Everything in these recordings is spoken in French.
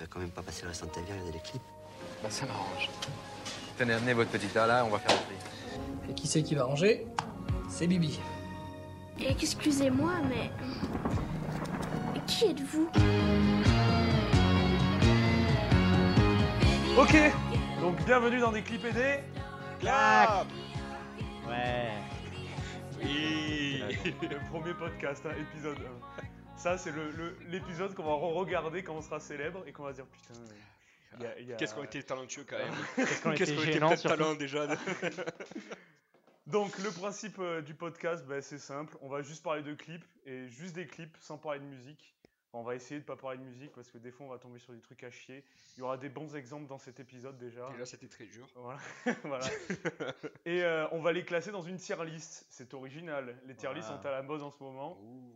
vas quand même pas passer le restant de ta vie à regarder les clips. Bah ça m'arrange. Tenez, amenez votre petite là, on va faire le tri. Et qui c'est qui va ranger? C'est Bibi. Excusez-moi, mais. Qui êtes-vous? Ok, donc bienvenue dans des clips des Clap Ouais. Oui Le premier podcast, hein, épisode 1. Ça, c'est l'épisode le, qu'on va regarder quand on sera célèbre et qu'on va dire putain. y a- il y a- Qu'est-ce qu'on était talentueux quand même Qu'est-ce qu'on était peut-être surtout. talent déjà Donc, le principe euh, du podcast, ben, c'est simple. On va juste parler de clips et juste des clips sans parler de musique. On va essayer de pas parler de musique parce que des fois on va tomber sur des trucs à chier. Il y aura des bons exemples dans cet épisode déjà. Déjà c'était très dur. Voilà. voilà. Et euh, on va les classer dans une tier list. C'est original. Les tier lists sont à la mode en ce moment. Ouh.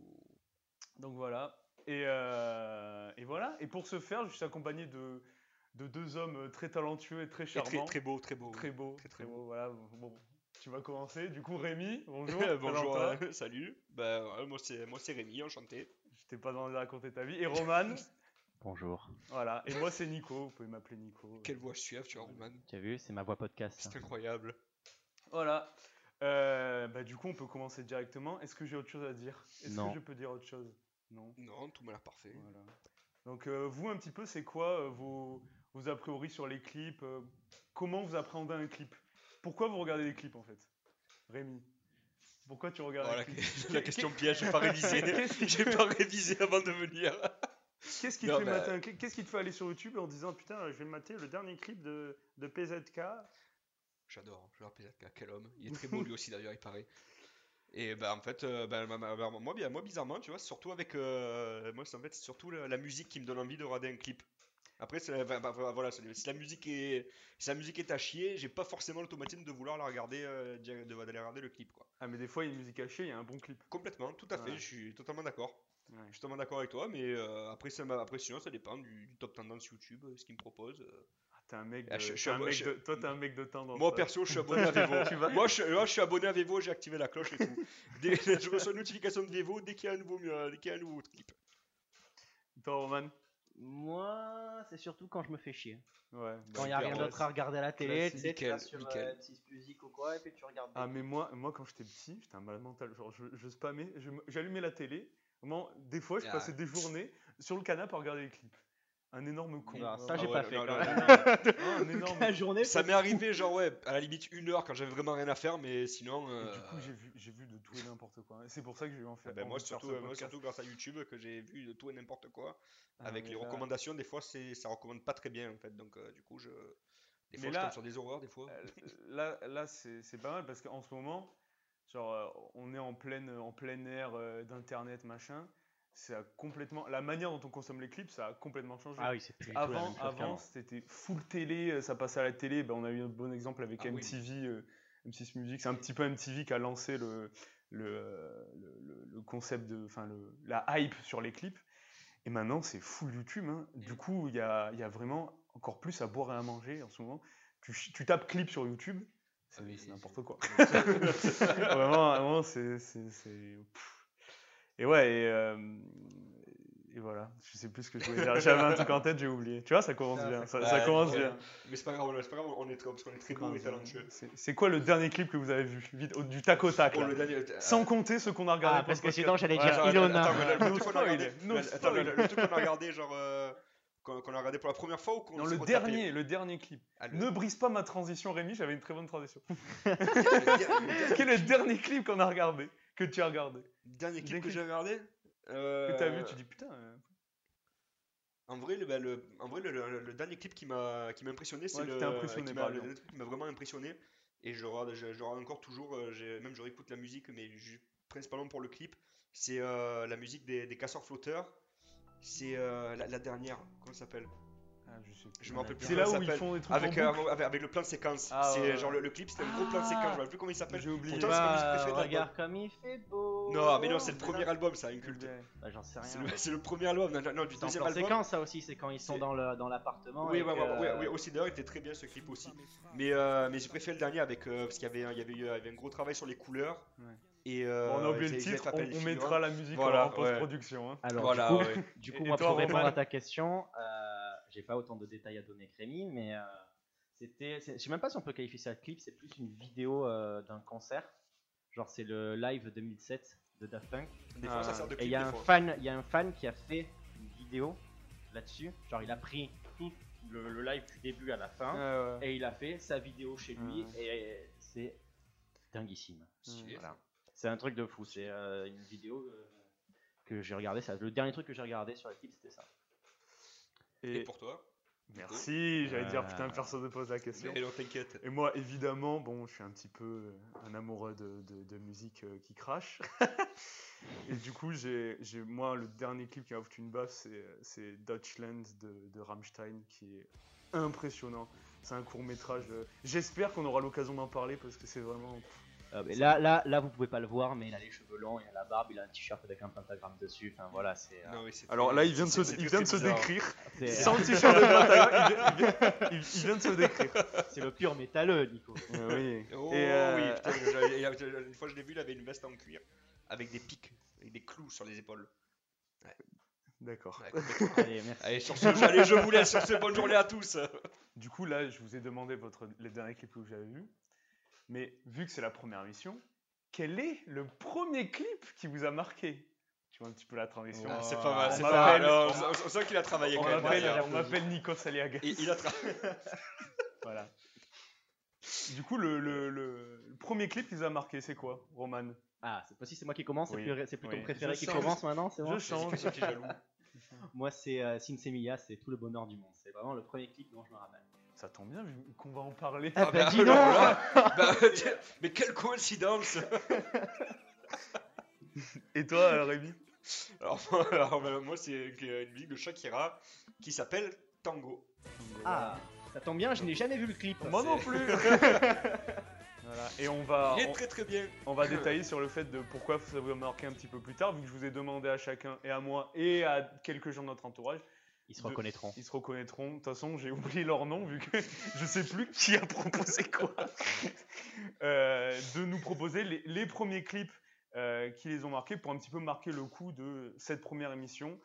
Donc voilà. Et, euh, et voilà. Et pour ce faire, je suis accompagné de, de deux hommes très talentueux et très Et charmants. très, très beau, très beau. Très beau, Très, très, très beau. Voilà. Bon, tu vas commencer. Du coup, Rémi, bonjour. Bonjour, euh, salut. Ouais, moi c'est moi c'est Rémi, enchanté. Je t'ai pas demandé de raconter ta vie. Et Roman. Bonjour. voilà. Et moi, c'est Nico. Vous pouvez m'appeler Nico. Quelle voix suave tu as, Roman. Tu as vu, c'est ma voix podcast. C'est incroyable. Voilà. Euh, bah, du coup, on peut commencer directement. Est-ce que j'ai autre chose à dire? Est-ce Non. que je peux dire autre chose? Non. Non, tout m'a l'air parfait. Voilà. Donc, euh, vous, un petit peu, c'est quoi euh, vos, vos a priori sur les clips euh, Comment vous appréhendez un clip? Pourquoi vous regardez des clips, en fait? Rémi Pourquoi tu regardes un clip? la question piège, j'ai pas révisé. J'ai pas révisé avant de venir. Qu'est-ce qui, te fait bah- mater Qu'est-ce qui te fait aller sur YouTube en disant Putain, je vais mater le dernier clip de, de PZK J'adore, j'adore PZK, quel homme. Il est très beau lui aussi d'ailleurs, il paraît. Et bah en fait, euh, bah, ma- moi, bien, moi bizarrement, tu vois, c'est surtout avec. euh, moi, c'est en fait surtout la, la musique qui me donne envie de regarder un clip. Après, c'est, bah, bah, voilà, si la musique est, si la musique est à chier, j'ai pas forcément l'automatisme de vouloir la regarder, euh, de- d'aller regarder le clip, quoi. Ah, mais des fois, il y a une musique cachée, il y a un bon clip. Complètement, tout à fait, Ouais. je suis totalement d'accord. Ouais. Je suis totalement d'accord avec toi, mais euh, après, ça, après, sinon, ça dépend du, du top tendance YouTube, ce qu'il me propose. Ah, t'es un mec de, Ah, je- je un abo- mec je- de- Toi, t'es un mec de tendance. Moi perso, je suis abonné à Vevo. Moi, je, moi, je suis abonné à Vevo, j'ai activé la cloche et tout. Dès- je reçois une notification de Vevo dès qu'il y a un nouveau, euh, dès qu'il y a un nouveau clip. Toi, Roman? Moi, c'est surtout quand je me fais chier. Ouais. Quand il n'y a rien d'autre à regarder à la télé, tu sais, tu vas sur euh, M6 Musique ou quoi, et puis tu regardes. Ah, mais moi, moi quand j'étais petit, j'étais un malade mental. Genre, je, je spammais, j'allumais la télé. Vraiment, des fois, je Ah. passais des journées sur le canapé à regarder les clips. Un énorme con. Ça, j'ai Ah pas ouais, fait non, quand non, même. Un énorme. La journée, Ça m'est arrivé, genre, ouais, à la limite une heure quand j'avais vraiment rien à faire, mais sinon. Et euh, du coup, j'ai vu, j'ai vu de tout et n'importe quoi. C'est pour ça que j'ai eu en fait. ah ben, moi, surtout, euh, moi, podcast. surtout grâce à YouTube que j'ai vu de tout et n'importe quoi. Ah, avec les là- recommandations, des fois, c'est, ça recommande pas très bien en fait. Donc, euh, du coup, je. Des fois, là- je tombe sur des horreurs, des fois. Là, là c'est c'est pas mal parce qu'en ce moment, genre, on est en pleine, en plein air euh, d'internet, machin. Ça a complètement. La manière dont on consomme les clips, ça a complètement changé. Ah oui, c'est plus du tout la Avant, c'était full télé, euh, ça passait à la télé. Ben, on a eu un bon exemple avec Ah oui. MTV, euh, M6 Music. C'est un petit peu MTV qui a lancé le, le, euh, le, le- le concept de. Enfin, le- la hype sur les clips. Et maintenant, c'est full YouTube. hein. Du coup, il y a, il y a vraiment encore plus à boire et à manger en ce moment. Tu, tu tapes clip sur YouTube, c'est Ah n'importe quoi. vraiment, vraiment, c'est. Et ouais, et, euh, et voilà, je sais plus ce que je voulais dire. J'avais un truc en tête, j'ai oublié. Tu vois, ça commence Ça, bien. ça Ouais, commence ouais. bien. Mais c'est pas grave, c'est pas grave, on est très, parce qu'on est très beau et talentueux. C'est quoi le dernier clip que vous avez vu? Vite, au- du tac au tac. Oh, là. le dernier- euh, Sans compter ce qu'on a regardé. Ah, parce que sinon, j'allais Ouais, dire attends, Ilona. Attends, mais le- truc qu'on a regardé- le- attends, mais le- spoil. le truc qu'on a regardé, genre. euh, Qu'on a regardé pour la première fois ou qu'on Non, le dernier, le dernier clip. Ah, le- Ne brise pas ma transition, Rémi, j'avais une très bonne transition. Quel est le dernier clip qu'on a regardé Que tu as regardé? Dernier clip que j'ai regardé Que t'as vu, euh, tu dis putain. euh, En vrai, le, bah, le- en vrai, le, le- le dernier clip qui m'a qui m'a impressionné, c'est Ouais, le, impressionné, qui m'a- le, truc qui m'a vraiment impressionné. Et je regarde, je, je regarde encore toujours, euh, même je réécoute la musique, mais principalement pour le clip. C'est euh, la musique des, des casseurs flotteurs. C'est la, la dernière, comment ça s'appelle? Ah, je me rappelle plus. C'est là où ils s'appelle. font des trucs Avec, en euh, boucle. avec, avec le plan de séquence. Ah, c'est ouais, genre le, le clip, c'était un gros plan de Ah. séquence. Je me rappelle plus comment il s'appelle. J'ai oublié. Pourtant, c'est Bah, préférée de l'album. regarde comme il fait beau. Non, mais non, c'est le premier album, ça, Inculte. Ouais. Bah, J'en sais C'est rien. le, c'est le premier album, non, non, du C'est deuxième album. séquence, ça aussi, c'est quand ils sont C'est- dans le dans l'appartement. Oui, ouais, ouais, euh, aussi d'ailleurs, il était très bien ce clip aussi. Mais, euh, mais j'ai préféré le dernier avec, euh, parce qu'il y avait, un- il y avait, eu- il y avait un gros travail sur les couleurs. Ouais. Et, euh, Bon, on a oublié le titre, on, mettra la musique Voilà, en post-production. hein. Alors, Voilà, du coup, ouais. du coup et moi, toi, pour répondre à ta question, euh, j'ai pas autant de détails à donner que Rémi, mais euh, c'était. Je sais même pas si on peut qualifier ça de clip, c'est plus une vidéo euh, d'un concert. Genre, c'est le live 2007 de Daft Punk. Des fois, ça sert de Et il y, a des un fois. fan- il y a un fan qui a fait une vidéo là-dessus. Genre, il a pris tout le, le live du début à la fin ouais. et il a fait sa vidéo chez lui Ouais. et c'est dinguissime. Stylé, Voilà. C'est un truc de fou. C'est euh, une vidéo euh, que j'ai regardé. Ça, le dernier truc que j'ai regardé sur la clip, c'était ça. Et Et pour toi merci, j'allais dire Euh, putain, personne ne pose la question. Mais non, t'inquiète. Et moi, évidemment, bon, je suis un petit peu euh, un amoureux de, de- de musique euh, qui crache. et du coup, j'ai, j'ai- moi, le dernier clip qui m'a foutu une baffe, c'est, euh, c'est Deutschland de, de Rammstein, qui est impressionnant. C'est un court métrage. J'espère qu'on aura l'occasion d'en parler parce que c'est vraiment. Euh, mais là, là, là, vous pouvez pas le voir, mais il a les cheveux longs, il a la barbe, il a un t-shirt avec un pentagramme dessus. Enfin voilà, c'est. euh, Non, oui, c'est Alors là, il vient de se, il vient de décrire. Sans le t-shirt de Pentagon, il, vient- il vient- il- il vient de se décrire. c'est le pur métalleux, Nico. oui. Oh Et, euh, oui, putain, j'avais- il a- une fois je l'ai vu, il avait une veste en cuir avec des pics, avec des clous sur les épaules. D'accord. Ouais. Allez, merci. Allez, sur ce, allez, je vous laisse sur ce. Bonne journée à tous. Du coup, là, je vous ai demandé votre, les derniers clips que vous avez vus. Mais vu que c'est la première émission, quel est le premier clip qui vous a marqué? Tu vois un petit peu la transition. Ah, c'est pas mal, On c'est pas mal. On, on sent qu'il a travaillé On quand même. on m'appelle Nico Saliaga. Il, il a travaillé. Voilà. Du coup, le, le- le- le premier clip qui vous a marqué, c'est quoi, Roman? Ah, cette fois-ci, c'est moi qui commence, c'est Oui, plus- c'est plus ton oui. préféré Je qui change. commence maintenant, c'est bon? Je change. Jaloux. Moi, c'est euh, Sinsemilia, c'est tout le bonheur du monde. C'est vraiment le premier clip dont je me rappelle. Ça tombe bien vu qu'on va en parler. Ah, bah, bah, dis alors donc là, bah, tiens, Mais quelle coïncidence Et toi, Rémi? Alors, moi, alors, bah, moi, c'est une musique de Shakira qui s'appelle Tango. Ah, ça tombe bien, je n'ai jamais vu le clip. Moi non plus Voilà. Et on va, Il est on- très très bien. On va détailler sur le fait de pourquoi ça vous a marqué un petit peu plus tard, vu que je vous ai demandé à chacun, et à moi, et à quelques gens de notre entourage. Ils se De- reconnaîtront. Ils se reconnaîtront. De toute façon, j'ai oublié leur nom, vu que je sais plus qui a proposé quoi. Euh, de nous proposer les, les premiers clips euh, qui les ont marqués pour un petit peu marquer le coup de cette première émission.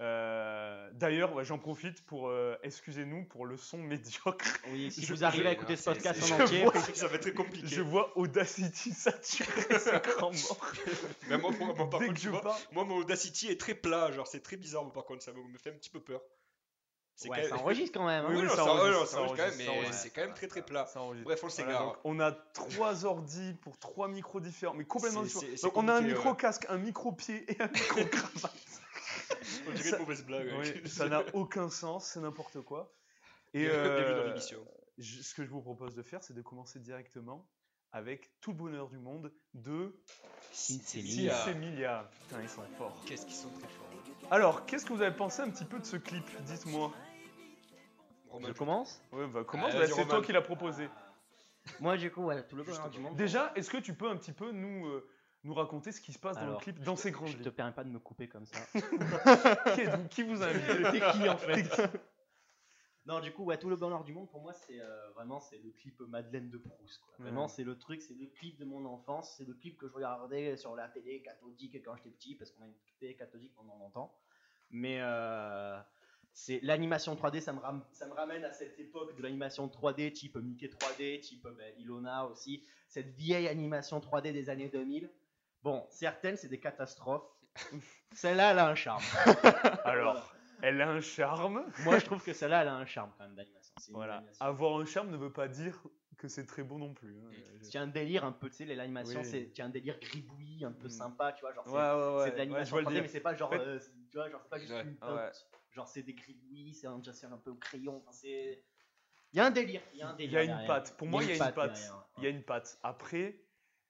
Euh, D'ailleurs, ouais, j'en profite pour euh, excusez-nous pour le son médiocre. Oui, si Je- vous arrivez je- à écouter ce c'est- podcast c'est- en entier, vois- Ça va être très compliqué. Je vois Audacity saturé écrans morts. Mais moi, moi, moi, par contre, je vois, parle. moi, mon Audacity est très plat. Genre, c'est très bizarre, moi, par contre. Ça me, me fait un petit peu peur. C'est ouais, quand ça enregistre quand même. hein. Oui, ça enregistre, ça quand même, mais c'est quand même très très plat. Ça enregistre. Bref, on Voilà, s'égare. donc on a trois ordi pour trois micros différents, mais complètement C'est- différents. c'est- c'est Donc on a un micro ouais. casque, un micro pied et un micro cravate. On dirait Ça- une mauvaise blague. Ouais. ça n'a aucun sens, c'est n'importe quoi. Et euh, je- ce que je vous propose de faire, c'est de commencer directement avec tout le bonheur du monde de. Semilia. Putain, ils sont forts. Qu'est-ce qu'ils sont très forts. Alors, qu'est-ce que vous avez pensé un petit peu de ce clip Dites-moi. Je commence Ouais, bah, commence, Ah, bah, c'est toi qui l'as proposé. Moi, du coup, ouais, tout le bonheur du monde. Déjà, est-ce que tu peux un petit peu nous, euh, nous raconter ce qui se passe dans le clip, dans ces grandes Je te lignes permets pas de me couper comme ça. qui, vous a invité T'es qui en fait? Non, du coup, ouais, tout le bonheur du monde pour moi, c'est euh, vraiment c'est le clip Madeleine de Proust. Quoi. Vraiment, c'est le truc, c'est le clip de mon enfance, c'est le clip que je regardais sur la télé cathodique quand j'étais petit, parce qu'on a une télé cathodique pendant longtemps. Mais euh, c'est l'animation 3D, ça me, ram- ça me ramène à cette époque de l'animation 3D, type Mickey 3D, type ben, Ilona aussi, cette vieille animation 3D des années 2000. Bon, certaines, c'est des catastrophes. Celle-là, elle a un charme. Alors, elle a un charme. Moi, je trouve que celle-là, elle a un charme quand même d'animation. C'est une Voilà. animation. Avoir un charme ne veut pas dire que c'est très bon non plus. hein. Tu as un délire un peu, tu sais, l'animation, Oui. c'est un délire gribouillis, un peu Mm. sympa, tu vois, genre c'est- Ouais, c'est de Ouais, l'animation je vois le 3D, dire. mais c'est pas genre, En fait- euh, c'est- tu vois, genre c'est pas juste Ouais. une Ah ouais. teinte. genre c'est des gribouillis, c'est un, c'est un peu au crayon, enfin, c'est... Il y a un délire, il y a un Il délire y a une derrière. patte. Pour moi, il y a une patte. derrière. Il y a une patte. Après,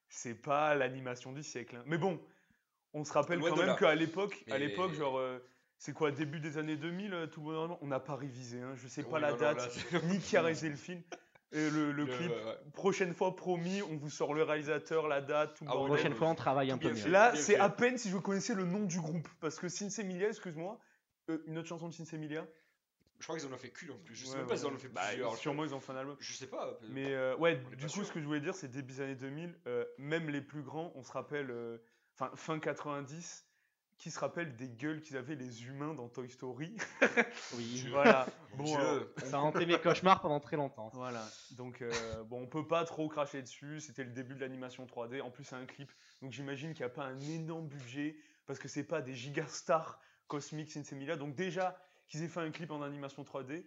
c'est pas l'animation du siècle. hein. Mais bon, on se rappelle quand même qu'à l'époque, à Mais- l'époque, genre, euh, c'est quoi, début des années 2000, euh, tout bonnement, on n'a pas révisé. Hein. Je sais pas la date, là, ni qui a réalisé le film. Et le, le Le- clip, ouais. prochaine fois promis, on vous sort le réalisateur, la date, tout le Ah bordel. Prochaine fois, on travaille un peu mieux. Là, c'est à peine si je connaissais le nom du groupe. Parce que Sinsemilia, excuse-moi, euh, une autre chanson de Sinsemilia Je crois qu'ils en ont fait qu'une en plus. Je sais Ouais, même pas ouais, s'ils en ont ouais. fait Bah, plusieurs. Sûrement, ils ont fait un album. Je sais pas. Mais euh, ouais, du coup, sûr. ce que je voulais dire, c'est début des années 2000, euh, même les plus grands, on se rappelle, euh, enfin, fin 90, qui se rappelle des gueules qu'ils avaient les humains dans Toy Story Oui. Voilà. Bon, euh, Ça a hanté mes cauchemars pendant très longtemps. Voilà. Donc, euh, bon, on peut pas trop cracher dessus. C'était le début de l'animation 3D. En plus, c'est un clip. Donc, j'imagine qu'il n'y a pas un énorme budget parce que c'est pas des gigastars cosmiques Sensei Donc, déjà, qu'ils aient fait un clip en animation 3D,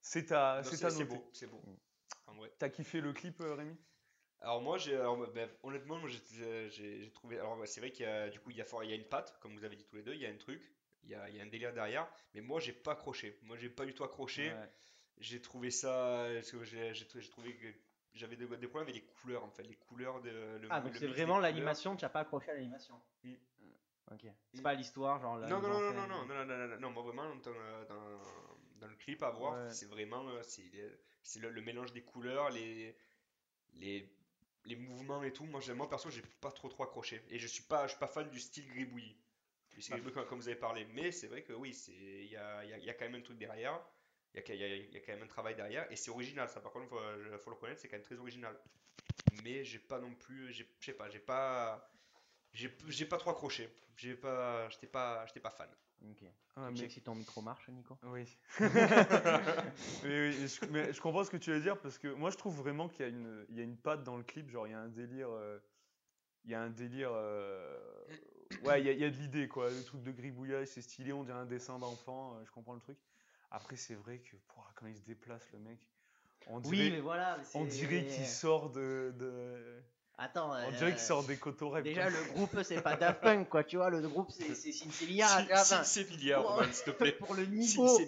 c'est à, Non, c'est à c'est noter. beau, c'est beau. En vrai. T'as kiffé le clip, euh, Rémi? Alors moi, j'ai, alors, ben, honnêtement, moi, j'ai- j'ai j'ai trouvé. Alors c'est vrai qu'il y a, du coup, il y a, fort- il y a une patte, comme vous avez dit tous les deux, il y a un truc, il y a, il y a un délire derrière. Mais moi, j'ai pas accroché. Moi, j'ai pas du tout accroché. Ouais. J'ai trouvé ça, j'ai j'ai trou- j'ai trouvé que j'avais des, des problèmes avec les couleurs en fait, les couleurs de. Le, Ah, le donc c'est vraiment l'animation, tu n'as pas accroché à l'animation. Mm. Ok. C'est pas l'histoire, genre la Non, non, non, non, non, non, non, non, non, non, non, moi vraiment dans, dans, dans le clip à voir, Ouais. c'est vraiment euh, c'est c'est le, le mélange des couleurs, les, les, les mouvements et tout. Moi, moi perso, j'ai pas trop trop accroché et je suis pas je suis pas fan du style gribouillis. Du style gribouillis comme, comme vous avez parlé, mais c'est vrai que oui, il y a, y a- y a quand même un truc derrière. Il y, a, y a- y a quand même un travail derrière et c'est original ça par contre faut, faut le reconnaître c'est quand même très original mais j'ai pas non plus je sais pas j'ai pas j'ai j'ai pas trop accroché j'ai pas j'étais pas j'étais pas fan Ok. Ah, Tu mais- check si ton micro marche, Nico Oui. mais oui, je, mais je comprends ce que tu veux dire parce que moi je trouve vraiment qu'il y a une, il y a une patte dans le clip, genre il y a un délire, euh, il y a un délire, euh, ouais, il y, a- il y a de l'idée quoi, le truc de gribouillage, c'est stylé, on dirait un dessin d'enfant, euh, je comprends le truc. Après c'est vrai que pouah, quand il se déplace le mec, on dirait, Oui, mais voilà. mais on c'est- dirait qu'il sort de, de- Attends. on euh, dirait qu'il sort des coteaux Déjà, le groupe, c'est pas Daft Punk, quoi, tu vois. Le groupe, c'est enfin, c'est Roman s'il te plaît Pour le niveau,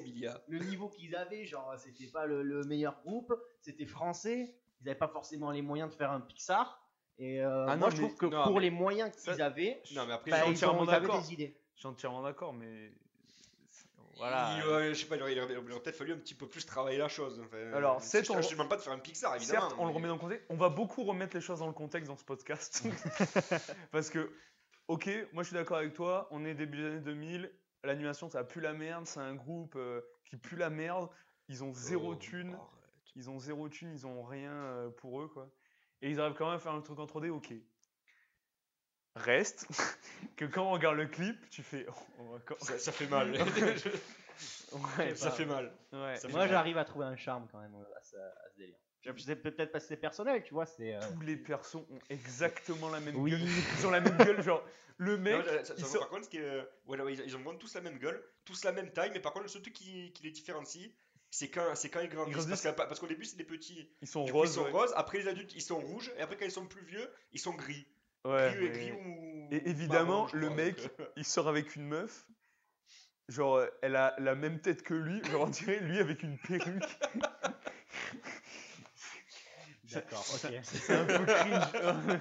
le niveau qu'ils avaient, genre, c'était pas le, le meilleur groupe, c'était français. Ils avaient pas forcément les moyens de faire un Pixar. Et euh, Ah moi, non, je mais- trouve que non, pour mais- les moyens qu'ils avaient, non mais après bah, suis ils, ont, entièrement ils avaient d'accord. des idées. Je suis entièrement d'accord, mais voilà. il, euh, je sais pas il aurait, peut-être fallu un petit peu plus travailler la chose enfin, Alors, c'est je, te demande pas de faire un Pixar évidemment Certes, on le remet dans le contexte. On va beaucoup remettre les choses dans le contexte dans ce podcast. Parce que, ok, moi je suis d'accord avec toi, on est début des années 2000, l'animation ça pue la merde, c'est un groupe euh, qui pue la merde, ils ont zéro Oh, thune, arrête. ils ont zéro thune, ils ont rien euh, pour eux quoi. Et ils arrivent quand même à faire un truc en 3D, ok. Reste que quand on regarde le clip, tu fais. oh, quand- ça, ça fait mal Ouais, ça fait mal ouais. ça fait Moi, j'arrive à trouver un charme quand même euh, à ce, à ce délire. Je sais peut-être parce que c'est personnel, tu vois. C'est. euh, Tous les persos ont exactement la même Oui. gueule. Ils ont la même gueule, genre le mec. Non, ça- ça- il ça- sort- par contre, euh, ouais, ouais, ils, ils ont tous la même gueule, tous la même taille, mais par contre, le seul truc qui, qui les différencie, c'est quand, c'est quand ils grandissent. grandissent. Parce qu'au début, c'est des petits. Ils sont coup, ils sont ouais. roses, après les adultes, ils sont rouges, et après, quand ils sont plus vieux, ils sont gris. Ouais, gris, mais- gris ou. Et évidemment, marron, je le crois, mec, donc, il sort avec une meuf. Genre, euh, elle a la même tête que lui. Genre, on dirait lui avec une perruque. D'accord, ok. C'est un peu cringe.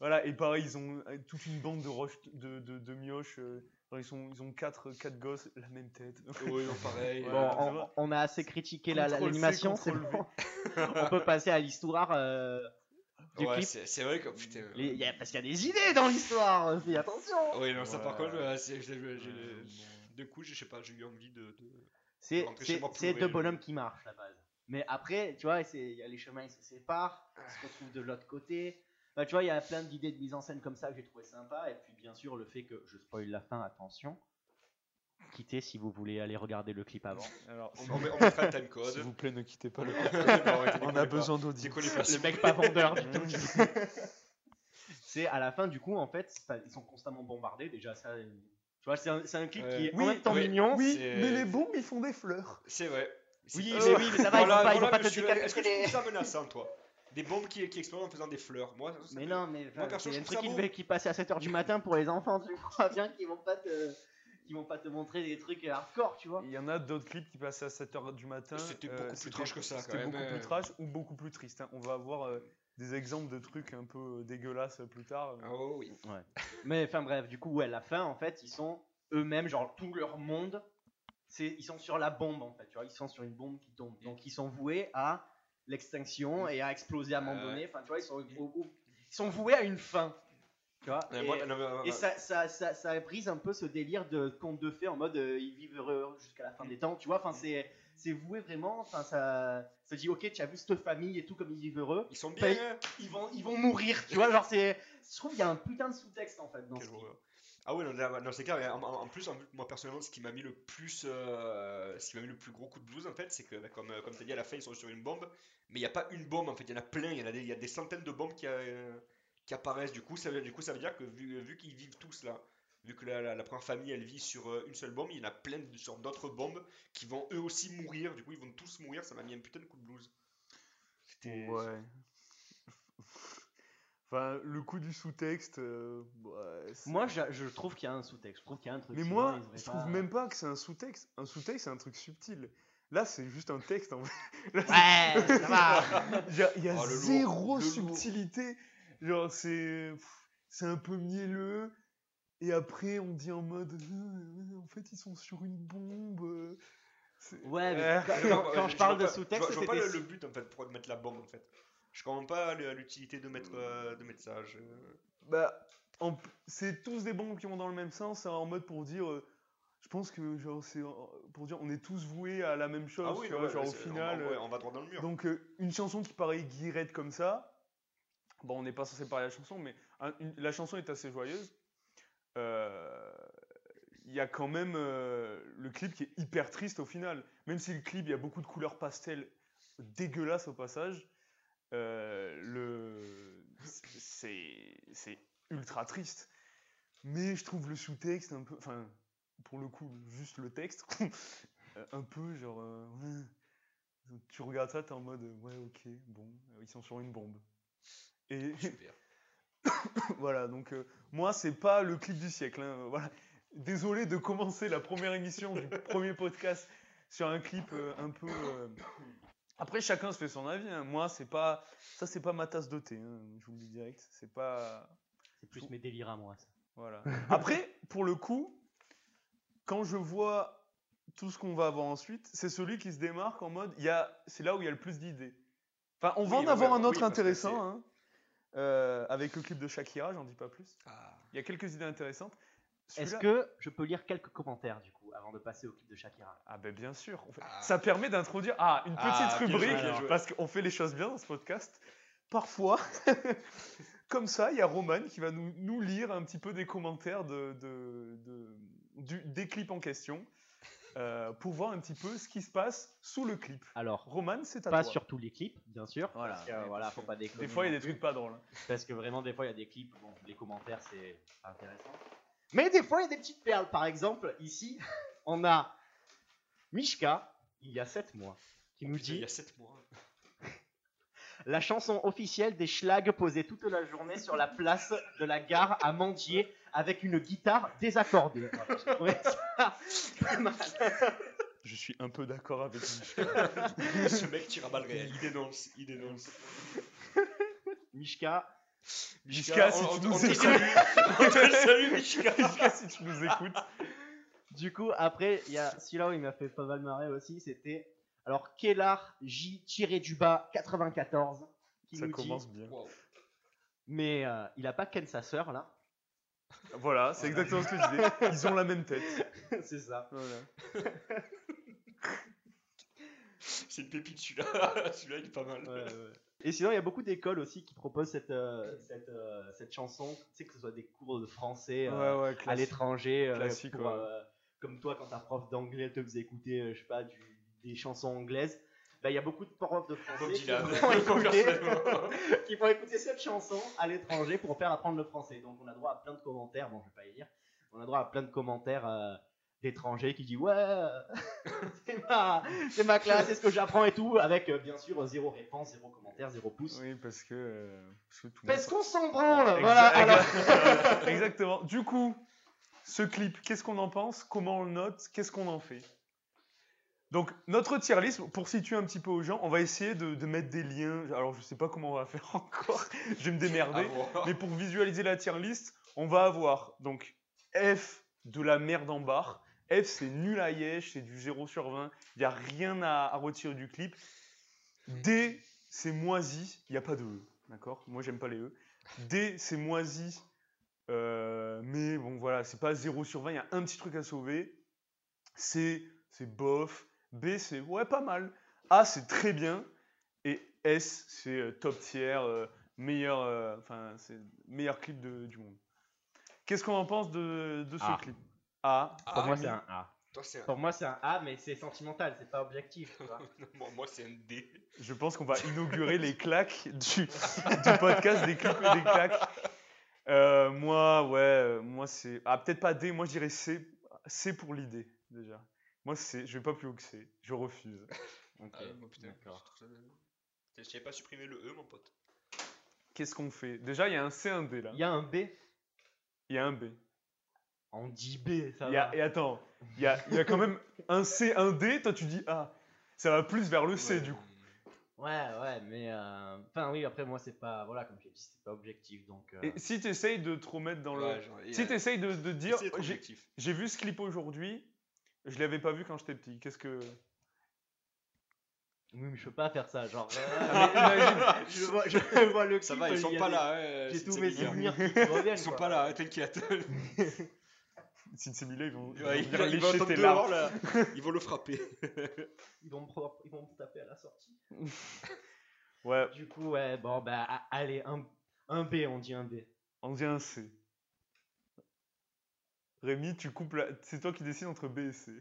voilà, et pareil, ils ont euh, toute une bande de, roches, de, de, de mioches. euh, genre, ils, sont, ils ont quatre, quatre gosses, la même tête. Oui, non, pareil. Ouais, Bon, on, a assez critiqué la- la- Contrôle C, l'animation, c'est contrôle bon. on peut passer à l'histoire euh, du Ouais, clip. c'est vrai que. Putain. Les- il y a- parce qu'il y a des idées dans l'histoire, fais attention. Oui, non, ça par Ouais. contre, de coup, je sais pas, j'ai eu envie de. de- C'est deux bonhommes qui marchent à la base. Mais après, tu vois, y a les chemins ils se séparent, ils se retrouvent de l'autre côté. Bah, tu vois, il y a plein d'idées de mise en scène comme ça que j'ai trouvé sympa. Et puis, bien sûr, le fait que je spoil la fin, attention. Quittez si vous voulez aller regarder le clip avant. Alors, On, met- on mettra le time code. s'il vous plaît, ne quittez pas le. Arrêtez, On a besoin s'il le mec pas vendeur du tout. c'est à la fin, du coup, en fait, ils sont constamment bombardés. Déjà, ça. Tu vois, c'est un, clip Ouais. qui est Oui, en même temps ouais. mignon. Oui, mais les bombes, ils font des fleurs. C'est vrai. Oui, mais oui, mais ça va, ils vont pas, ils vont pas te Est-ce que tu trouves ça menaçant, toi? Des bombes qui, qui explosent en faisant des fleurs Moi, ça Mais me- non, mais enfin, perso, c'est je un truc qui, qui passe à 7h du matin pour les enfants, tu crois bien qu'ils vont pas te vont pas te montrer des trucs hardcore, tu vois. Il y en a d'autres clips qui passaient à 7h du matin. C'était euh, beaucoup plus trash que ça, quand C'était même, beaucoup euh. plus trash ou beaucoup plus triste. hein. On va avoir euh, des exemples de trucs un peu euh, dégueulasses plus tard. Oh, oui. Mais enfin bref, du coup, ouais, à la fin, en fait, ils sont eux-mêmes, genre tout leur monde, c'est ils sont sur la bombe en fait, tu vois, ils sont sur une bombe qui tombe. Donc ils sont voués à l'extinction et à exploser à un moment donné. Enfin, tu vois, sont, ils sont voués à une fin. Tu vois. Et moi, non, mais, et ça, ça, ça, ça brise un peu ce délire de conte de fées en mode euh, ils vivent heureux jusqu'à la fin des temps, tu vois. Enfin, c'est c'est voué vraiment. Enfin, ça, ça dit ok, tu as vu cette famille et tout comme ils vivent heureux. Ils sont bien. Paye- hein Ils vont, ils vont mourir, tu vois. Genre, c'est. Je trouve qu'il y a un putain de sous-texte en fait dans Quelle ce. Ah ouais, non, c'est clair. En, plus, moi personnellement, ce qui m'a mis le plus, euh, ce qui m'a mis le plus gros coup de blues en fait, c'est que, bah, comme, euh, comme tu as dit, à la fin, ils sont sur une bombe, mais il n'y a pas une bombe en fait, il y en a plein, il y y a des centaines de bombes qui, euh, qui apparaissent. Du coup, ça veut, du coup, ça veut dire que vu, vu qu'ils vivent tous là, vu que la, la- la première famille elle vit sur euh, une seule bombe, il y en a plein de, sur d'autres bombes qui vont eux aussi mourir. Du coup, ils vont tous mourir. Ça m'a mis un putain de coup de blues. C'était. Ouais. Enfin, le coup du sous-texte. euh, ouais, Moi, je, je trouve qu'il y a un sous-texte. Je trouve qu'il y a un truc. Mais moi, je trouve pas- même pas que c'est un sous-texte. Un sous-texte, c'est un truc subtil. Là, c'est juste un texte en fait. Là, Ouais, ça va. Genre, Il y a Oh, zéro lourd. subtilité. Genre, c'est. C'est un peu mielleux. Et après, on dit en mode. euh, En fait, ils sont sur une bombe. euh, c'est- Ouais, mais Euh, quand, Je vois quand- pas- quand je parle de pas- sous-texte, je vois, je vois pas c'était le, le but en fait pour mettre la bombe en fait. Je comprends pas l'utilité de mettre euh, de mettre ça. je- Bah, c'est tous des bombes qui vont dans le même sens, hein, en mode pour dire. euh, je pense que, genre, c'est euh, pour dire, on est tous voués à la même chose, Ah oui, ouais, vois, ouais, genre, au final. on, va- ouais, euh, on va droit dans le mur. Donc, euh, une chanson qui paraît guirette comme ça, bon, on n'est pas censé parler de la chanson, mais la chanson est assez joyeuse. Euh, Il y a quand même euh, le clip qui est hyper triste au final. Même si le clip, il y a beaucoup de couleurs pastel dégueulasses au passage, euh, c'est ultra triste. Mais je trouve le sous-texte un peu. Enfin, pour le coup, juste le texte, un peu genre. Tu regardes ça, t'es en mode. Ouais, ok, bon, ils sont sur une bombe. Et Super. voilà, donc euh, moi, c'est pas le clip du siècle. hein, voilà. Désolé de commencer la première émission du premier podcast sur un clip euh, un peu. euh, Après, chacun se fait son avis. hein. Moi, c'est pas. Ça, c'est pas ma tasse de thé. hein, Je vous le dis direct. C'est pas. C'est plus mes délires à moi. ça. Voilà. Après, pour le coup, quand je vois tout ce qu'on va avoir ensuite, c'est celui qui se démarque en mode, il y a, c'est là où il y a le plus d'idées. Enfin, on va Oui, en avoir ouais, un autre intéressant, hein, euh, avec le clip de Shakira, j'en dis pas plus. Ah. Il y a quelques idées intéressantes. Est-ce que je peux lire quelques commentaires du coup avant de passer au clip de Shakira? Ah ben bien sûr. fait- Ah. Ça permet d'introduire ah, une petite Ah, joué, rubrique, parce qu'on fait les choses bien dans ce podcast. Parfois, comme ça, il y a Roman qui va nous, nous lire un petit peu des commentaires de, de- de- du- des clips en question, euh, pour voir un petit peu ce qui se passe sous le clip. Alors, Roman, c'est à pas toi. sur tous les clips, bien sûr. Voilà, parce que, ouais, voilà, faut pas déconner. Des fois, il y a des trucs pas drôles. hein. Parce que vraiment, des fois, il y a des clips, bon, les commentaires, c'est pas intéressant. Mais des fois, il y a des petites perles. Par exemple, ici, on a Mishka, il y a 7 mois, qui nous Putain, Il dit y a 7 mois. La chanson officielle des Schlag posée toute la journée sur la place de la gare à Mandier avec une guitare désaccordée. Voilà. Je suis un peu d'accord avec lui. Ce mec tire à balles réelles. Il dénonce. Il dénonce. Mishka, Mishka, si on- tu on- nous écoutes. On te salue, Mishka. Mishka, si tu nous écoutes. Du coup, après, il y a celui-là où il m'a fait pas mal marrer aussi, c'était alors Kellar J tiré du bas 94 qui Ça nous commence dit bien. Wow. mais euh, il a pas ken sa sœur là. Voilà, c'est exactement ce que je disais. Ils ont la même tête. C'est ça. Voilà. C'est une pépite celui-là. celui-là, il est pas mal. Ouais, ouais. Et sinon, il y a beaucoup d'écoles aussi qui proposent cette, euh, cette, euh, cette chanson, tu sais que ce soit des cours de français euh, Ouais, ouais, à classique. l'étranger, euh, Classique, pour, ouais. euh, comme toi quand ta prof d'anglais te faisait écouter, euh, je sais pas, du- des chansons anglaises. Bah, il y a beaucoup de profs de français qui vont, écouter, Personnellement. qui vont écouter cette chanson à l'étranger pour faire apprendre le français. Donc on a droit à plein de commentaires, bon je vais pas y lire, on a droit à plein de commentaires euh, d'étrangers qui disent ouais, c'est ma, c'est ma classe, c'est ce que j'apprends et tout, avec euh, bien sûr zéro réponse, zéro commentaire, zéro pouce. Oui, parce que. euh, parce que tout le monde Parce s'en- qu'on s'en branle, voilà. Alors, Exactement. Du coup, ce clip, qu'est-ce qu'on en pense? Comment on le note? Qu'est-ce qu'on en fait? Donc, notre tier list, pour situer un petit peu aux gens, on va essayer de, de mettre des liens. Alors, je sais pas comment on va faire encore. je vais me démerder. Voir. Mais pour visualiser la tier list, on va avoir donc F de la merde en barre. F, c'est nul à Yesh, c'est du 0 sur 20. Il n'y a rien à, à retirer du clip. D, c'est moisi. Il n'y a pas de E. D'accord? Moi, j'aime pas les E. D, c'est moisi. euh, mais bon, voilà, c'est pas 0 sur 20. Il y a un petit truc à sauver. C, c'est bof. B, c'est ouais, pas mal. A, c'est très bien. Et S, c'est euh, top tier. euh, meilleur, euh, enfin, c'est le meilleur clip de- du monde. Qu'est-ce qu'on en pense de, de ce A. clip? A. Pour moi, c'est un A. Toi, c'est un... Pour moi, c'est un A, mais c'est sentimental, c'est pas objectif. tu vois. moi, moi, c'est un D. Je pense qu'on va inaugurer les claques du, du podcast des clips et des claques. Euh, moi, ouais, euh, moi c'est. Ah, peut-être pas D, moi je dirais C. C pour l'idée, déjà. Moi, c'est. Je vais pas plus haut que C. Je refuse. Ok, Ah, moi, putain, d'accord. je trouve ça- Je savais pas supprimer le E, mon pote. Qu'est-ce qu'on fait? Déjà, il y a un C, un D là. Il y a un B. Il y a un B. On dit B, ça Il y a- va. et attends, il y a, il y a quand même un C, un D. Toi, tu dis A. Ça va plus vers le C, Ouais, du coup. Ouais, ouais, mais. euh, Enfin, oui, après, moi, c'est pas. Voilà, comme j'ai dit, c'est pas objectif, donc. euh, Et si tu essayes de te remettre dans Ouais, le. Si euh, tu essayes de, de dire. c'est j'ai- objectif. J'ai vu ce clip aujourd'hui. Je l'avais pas vu quand j'étais petit. Qu'est-ce que. Oui, mais je peux pas faire ça, genre. Ah, mais imagine- je, vois, je vois le Ça clip, va, ils il sont pas là. J'ai tous mes souvenirs qui qui reviennent. Ils sont quoi. pas là, t'inquiète. Si c'est Mila, ils vont, ils vont Ouais, venir il, il va lécher entendre tes dehors, larmes. là. Ils vont le frapper. Ils vont, me pro- ils vont me taper à la sortie. Ouais, Du coup, ouais, bon, bah, allez, un, un B, on dit un B. on dit un C. Rémi, tu coupes la... C'est toi qui décides entre B et C.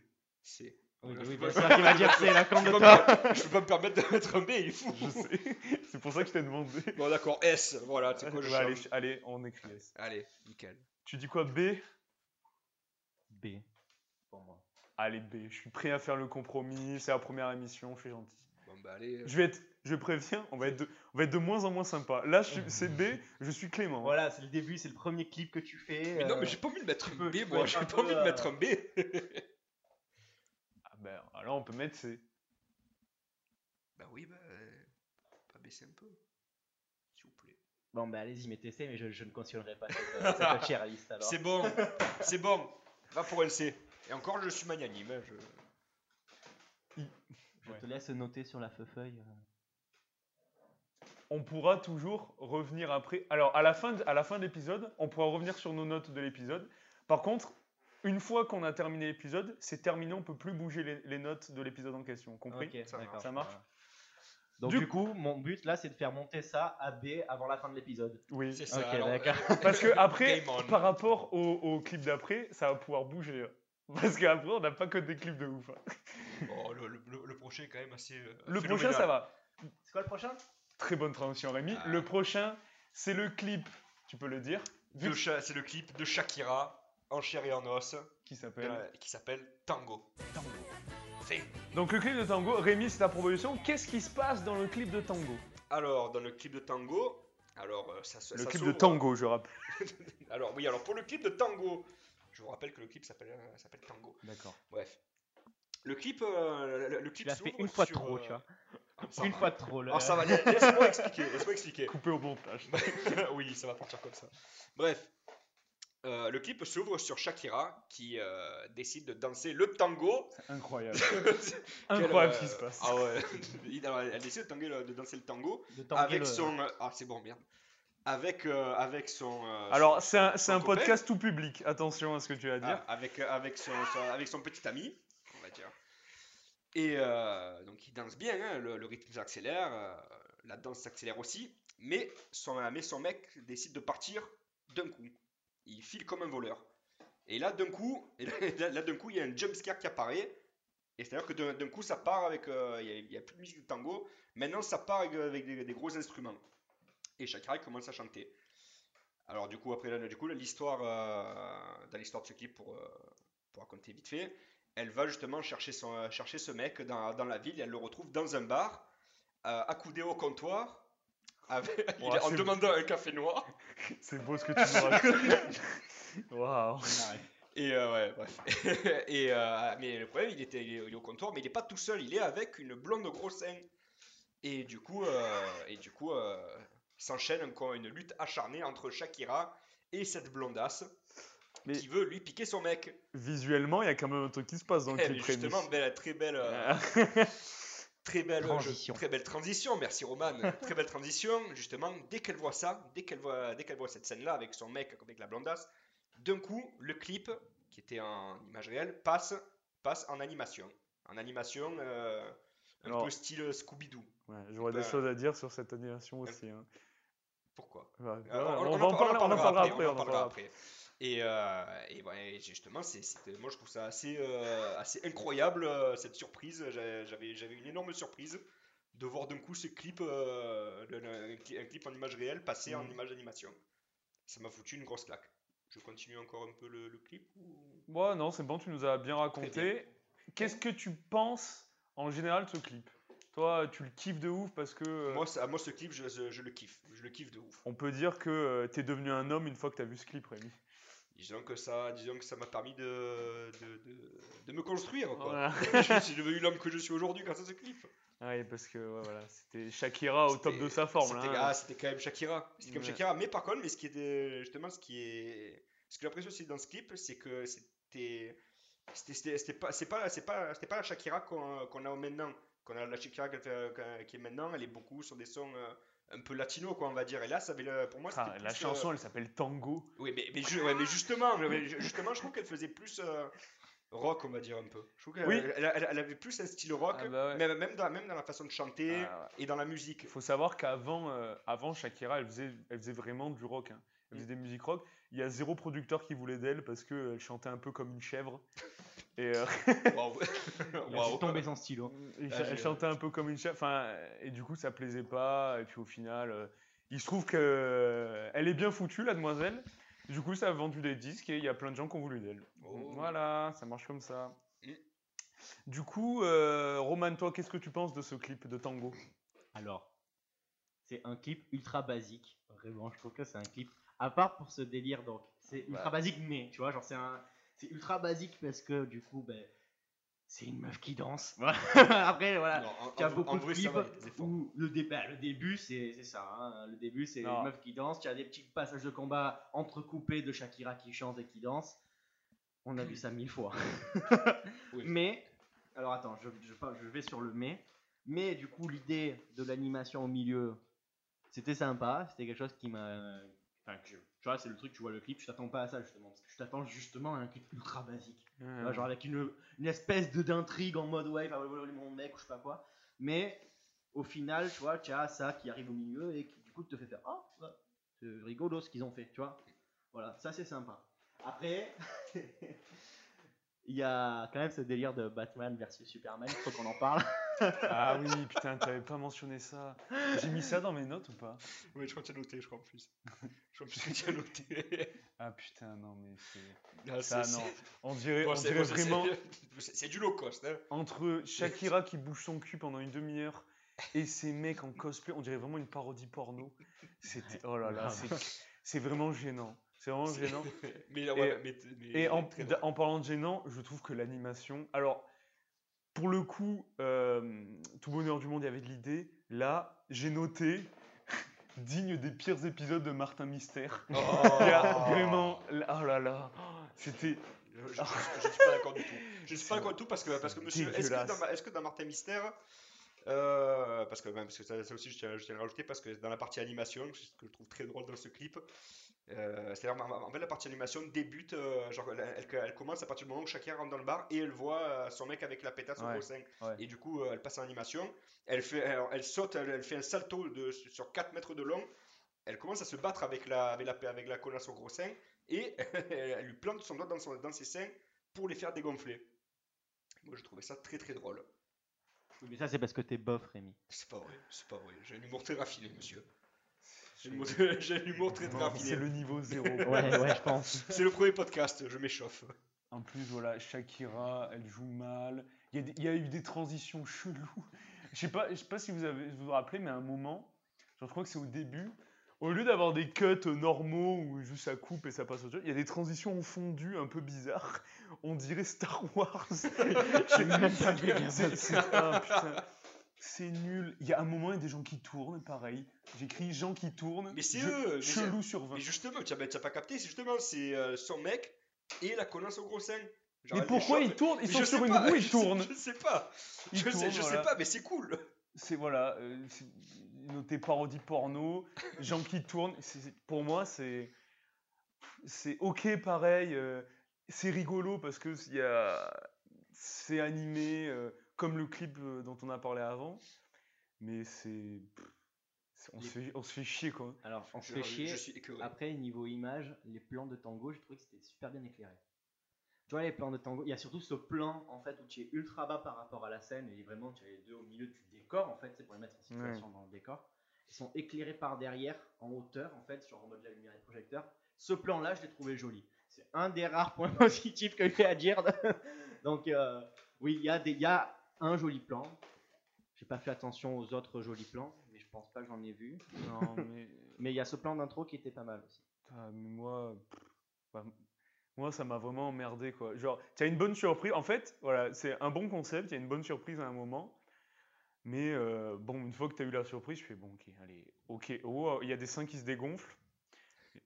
C'est. Oui, oui, bien sûr pas- qu'il va dire C, la Je de peux toi. pas- je peux pas me permettre de mettre un B, il fou. Je sais. c'est pour ça que je t'ai demandé. Bon, d'accord, S. Voilà, c'est quoi, je Ouais, allez, allez, on écrit S. Allez, nickel. Tu dis quoi B? B, pour moi. Allez, B. Je suis prêt à faire le compromis. C'est la première émission, je suis gentil. Bon, bah, allez. Je vais être... Je préviens, on va, être de... on va être de moins en moins sympa. Là, je suis- c'est B, je suis Clément. Voilà, c'est le début, c'est le premier clip que tu fais. Mais non, euh, mais j'ai pas envie de mettre un peux- tu B, peux moi. être J'ai un pas peu, envie de euh, mettre un B. Ah ben, alors on peut mettre C. Bah oui, bah. euh, Pas baisser un peu. S'il vous plaît. Bon, bah, allez-y, mettez C, mais je, je ne cautionnerai pas cette, euh, cette tier list alors. C'est bon, c'est bon. Va pour un C. Et encore, je suis magnanime. hein, Je... Je Ouais. te laisse noter sur la feuille. on pourra toujours revenir après. Alors, à la fin de, à la fin de l'épisode, on pourra revenir sur nos notes de l'épisode. Par contre, une fois qu'on a terminé l'épisode, c'est terminé, on peut plus bouger les, les notes de l'épisode en question. Compris? Ok, Ça. Ça marche? voilà. Donc, Du du, coup, mon but là, c'est de faire monter ça à B avant la fin de l'épisode. Oui. C'est ça. Alors, euh, Parce que après, par rapport au, au clip d'après, ça va pouvoir bouger. Parce qu'après, on n'a pas que des clips de ouf. hein. Oh, le, le- prochain est quand même assez. euh, Le phénoménal. prochain, ça va. C'est quoi le prochain? Très bonne transition, Rémi. Ah. Le prochain, c'est le clip, tu peux le dire, vu De que- Sha- C'est le clip de Shakira en chair et en os qui s'appelle. euh, qui s'appelle Tango. Fait. Donc le clip de Tango, Rémi, c'est ta proposition. Qu'est-ce qui se passe dans le clip de Tango? Alors, dans le clip de Tango, alors euh, ça se. Le ça clip de s'ouvre- Tango, je rappelle. Alors, oui, alors pour le clip de Tango, je vous rappelle que le clip s'appelle euh, s'appelle Tango. D'accord. Bref. Le clip, euh, le, le Tu clip l'as fait s'ouvre une fois sur, trop, euh, tu vois. ah, ça Une va. fois trop. là. Alors ça va, la- laisse-moi expliquer, laisse-moi expliquer. Coupé au montage. oui, ça va partir comme ça. Bref, Euh, le clip s'ouvre sur Shakira qui euh, décide de danser le tango. Incroyable. Incroyable euh, ce qui se passe. Ah ouais. Alors, elle, décide de, tanguer de danser le tango De avec le- son. euh, Ah c'est bon merde. Avec euh, avec son. euh, Alors, c'est un, podcast tout public. Attention à ce que tu vas Ah, dire. avec, euh, avec, son, son- avec son petit ami, on va dire. Et euh, donc il danse bien, hein, le, le rythme s'accélère, euh, la danse s'accélère aussi, mais son, mais son mec décide de partir d'un coup. Il file comme un voleur. Et là d'un coup, et là, là, d'un coup il y a un jump scare qui apparaît. Et c'est-à-dire que d'un coup ça part avec, euh, il n'y a, plus de musique de tango, maintenant ça part avec, avec des, des gros instruments. Et Shakira il commence à chanter. Alors du coup après là, du coup l'histoire euh, dans l'histoire de ce clip pour, euh, pour raconter vite fait, elle va justement chercher son euh, chercher ce mec dans, dans la ville et elle le retrouve dans un bar euh, accoudé au comptoir avec- en demandant un café noir C'est beau ce que tu nous racontes. Waouh. et euh, ouais bref et euh, mais le problème il était il est, au comptoir mais il est pas tout seul il est avec une blonde gros sein et du coup euh, et du coup euh, s'enchaîne encore une lutte acharnée entre Shakira et cette blondasse Mais- qui veut lui piquer son mec Visuellement, il y a quand même un truc qui se passe dans le Eh, clip. Rémi. justement, belle, très belle, euh, très belle Transition. je- très belle transition. Merci Roman. très belle transition. Justement, dès qu'elle voit ça, dès qu'elle voit, dès qu'elle voit cette scène-là avec son mec, avec la blondasse, d'un coup, le clip qui était en image réelle passe, passe en animation, en animation, euh, un Alors- peu style Scooby-Doo. Ouais, J'aurais des Ben- choses à dire sur cette animation aussi. hein. Pourquoi? Ouais, Euh, ouais, on, en en parlera parler, on en parlera après. on on en en parlera parlera après. Et, euh, et, ouais, et justement, c'est, c'était- moi je trouve ça assez, euh, assez incroyable euh, cette surprise. J'a- J'avais, j'avais une énorme surprise de voir d'un coup ce clip, euh, un, cli- un clip en image réelle passer en Mhm. image d'animation. Ça m'a foutu une grosse claque. Je continue encore un peu le, le clip ou- Ouais, non, c'est bon, tu nous as bien raconté. Qu'est-ce que tu penses en général de ce clip? Toi, tu le kiffes de ouf parce que euh, moi, ça- moi, ce clip, je, je- je le kiffe. Je le kiffe de ouf. on peut dire que euh, t'es devenu un homme une fois que t'as vu ce clip, Rémi. Disons que ça, disons que ça m'a permis de, de, de, de me construire. Quoi. Voilà. je suis devenu l'homme que je suis aujourd'hui grâce à ce clip. Ouais, parce que ouais, voilà, c'était Shakira au top de sa forme. C'était hein. ah, quand même Shakira. C'était comme. Shakira. Mais par contre, mais ce qui était justement ce qui est, ce que j'ai l'impression aussi dans ce clip, c'est que c'était, c'était, pas, c'est pas, c'est pas, c'était pas la Shakira qu'on, qu'on a maintenant. Qu'on a la fait- qu'elle- qui est maintenant, elle est beaucoup sur des sons euh, un peu latino, quoi, on va dire. Et là, ça avait pour moi, Ah, la chanson, euh, elle s'appelle Tango. oui, mais, mais, ju- ouais, mais justement, mais justement, je trouve qu'elle faisait plus euh, rock, on va dire un peu. Je trouve qu'elle Oui. elle, elle- elle avait plus un style rock, Ah bah ouais. même, même, dans, même dans la façon de chanter Ah, et dans la musique. Il faut savoir qu'avant euh, avant Shakira, elle faisait, elle faisait vraiment du rock. hein. Elle faisait des musiques rock. Il y a zéro producteur qui voulait d'elle parce qu'elle chantait un peu comme une chèvre. Et euh, Waouh. fait tomber son stylo. Et Ah, elle chantait un peu comme une chef. Enfin, et du coup, ça plaisait pas. Et puis au final, euh, il se trouve que euh, elle est bien foutue, la demoiselle. Du coup, ça a vendu des disques et il y a plein de gens qui ont voulu d'elle. Oh. Voilà, ça marche comme ça. Mm. Du coup, euh, Roman, toi, qu'est-ce que tu penses de ce clip de tango? Alors, c'est un clip ultra basique. Vraiment, je trouve que c'est un clip. À part pour ce délire, donc, c'est ultra Bah. basique, mais tu vois, genre, c'est un. C'est ultra basique parce que du coup, ben. C'est une meuf qui danse. Après, voilà. Tu as beaucoup en de clips va, où le, dé- bah, le début, c'est c'est ça. hein. Le début, c'est une meuf qui danse. Tu as des petits passages de combat entrecoupés de Shakira qui chante et qui danse. On a vu ça mille fois. Oui. Mais, alors attends, je, je, je vais sur le mais. Mais du coup, l'idée de l'animation au milieu, c'était sympa. C'était quelque chose qui m'a. Enfin, que je- tu vois, c'est le truc, tu vois le clip, tu t'attends pas à ça justement. Parce que tu t'attends justement à un clip ultra basique. Tu vois, genre avec une, une espèce de d'intrigue en mode ouais, il va voler mon mec ou je sais pas quoi. Mais au final, tu vois, tu as ça qui arrive au milieu et qui du coup te fait faire oh, ouais, c'est rigolo ce qu'ils ont fait, tu vois. Voilà, ça c'est sympa. Après, il y a quand même ce délire de Batman versus Superman, il faut qu'on en parle. Ah oui, putain, t'avais pas mentionné ça. J'ai mis ça dans mes notes ou pas? Oui, je crois que tu as noté, je crois en plus. Je crois que tu as noté. Ah putain, non, mais c'est. Ah, Ça, non. On dirait, bon, on dirait bon, vraiment. c'est- du low cost. Hein. entre Shakira qui bouge son cul pendant une demi-heure et ces mecs en cosplay, on dirait vraiment une parodie porno. C'était oh là là, c'est- vraiment gênant. C'est vraiment gênant. Mais, ouais, mais, mais- Et en parlant de gênant, je trouve que l'animation. Alors, pour le coup, euh, tout bonheur du monde, il y avait de l'idée. Là, j'ai noté digne des pires épisodes de Martin Mystère. Oh. Il y a vraiment. Oh là là, c'était. Je, je suis pas d'accord du tout. Je suis pas d'accord du tout parce que, parce que monsieur, est-ce que, dans, que Martin Mystère, euh, parce que, parce que ça, ça aussi je tiens, je tiens à le rajouter parce que dans la partie animation, ce que je trouve très drôle dans ce clip, euh, c'est-à-dire en en fait la partie animation débute, euh, genre elle, commence à partir du moment où Shakira rentre dans le bar et elle voit euh, son mec avec la pétasse au Ouais, gros sein. ouais. Et du coup elle passe en animation, elle, fait, elle, elle saute, elle, elle fait un salto de, sur 4 mètres de long, elle commence à se battre avec la, avec la, avec la connasse au gros sein et elle lui plante son doigt dans, son, dans ses seins pour les faire dégonfler. Moi, je trouvais ça très très drôle. Oui, mais ça c'est parce que t'es bof, Rémi. C'est pas vrai, c'est pas vrai. J'ai un humour très raffiné, monsieur. J'ai un humour- très très C'est raffiné. le niveau zéro. Ouais, ouais, je pense. C'est le premier podcast, je m'échauffe. En plus, voilà, Shakira, elle joue mal. Il y, a des- il y a eu des transitions cheloues. Je sais pas, je sais pas si vous avez, vous vous rappelez, mais à un moment, je crois que c'est au début, au lieu d'avoir des cuts normaux où juste ça coupe et ça passe au jeu, il y a des transitions en fondu un peu bizarres. On dirait Star Wars. J'ai même pas C'est- c'est- ah, putain. C'est nul. Il y a un moment, il y a des gens qui tournent, pareil. J'écris gens qui tournent. Mais c'est eux, Chelou sur 20. Mais justement, tu n'as pas capté, c'est justement c'est euh, son mec et la connasse au gros sein. Genre, Mais pourquoi ils tournent? Ils sont sur une roue, ils tournent. Je sais pas. Ils Je sais, je sais pas, mais c'est cool. c'est voilà, euh, noté parodie porno, gens qui tournent. pour moi, c'est c'est ok pareil. euh, c'est rigolo parce que il y a c'est animé euh, comme le clip euh, dont on a parlé avant, mais c'est On se fait, on se fait chier quoi. Alors, on se Je- fait chier. Je suis écœuré. Après, niveau image, les plans de tango, j'ai trouvé que c'était super bien éclairé. Tu vois, les plans de tango, il y a surtout ce plan en fait où tu es ultra bas par rapport à la scène et vraiment tu as les deux au milieu du décor en fait, c'est pour les mettre en situation dans le décor. Ils sont éclairés par derrière en hauteur en fait, sur en mode la lumière et projecteur. Ce plan là, je l'ai trouvé joli. C'est un des rares points positifs que j'ai à dire. Donc, euh, oui, il y, a des- il y a un joli plan. J'ai pas fait attention aux autres jolis plans, mais je pense pas que j'en ai vu. Non mais. Mais il y a ce plan d'intro qui était pas mal aussi. Ah, mais moi, pff, bah, moi, ça m'a vraiment emmerdé, quoi. Genre, tu as une bonne surprise. En fait, voilà, c'est un bon concept, il y a une bonne surprise à un moment. Mais euh, bon, une fois que tu as eu la surprise, je fais bon, ok, allez, ok. Oh, il y a des seins qui se dégonflent.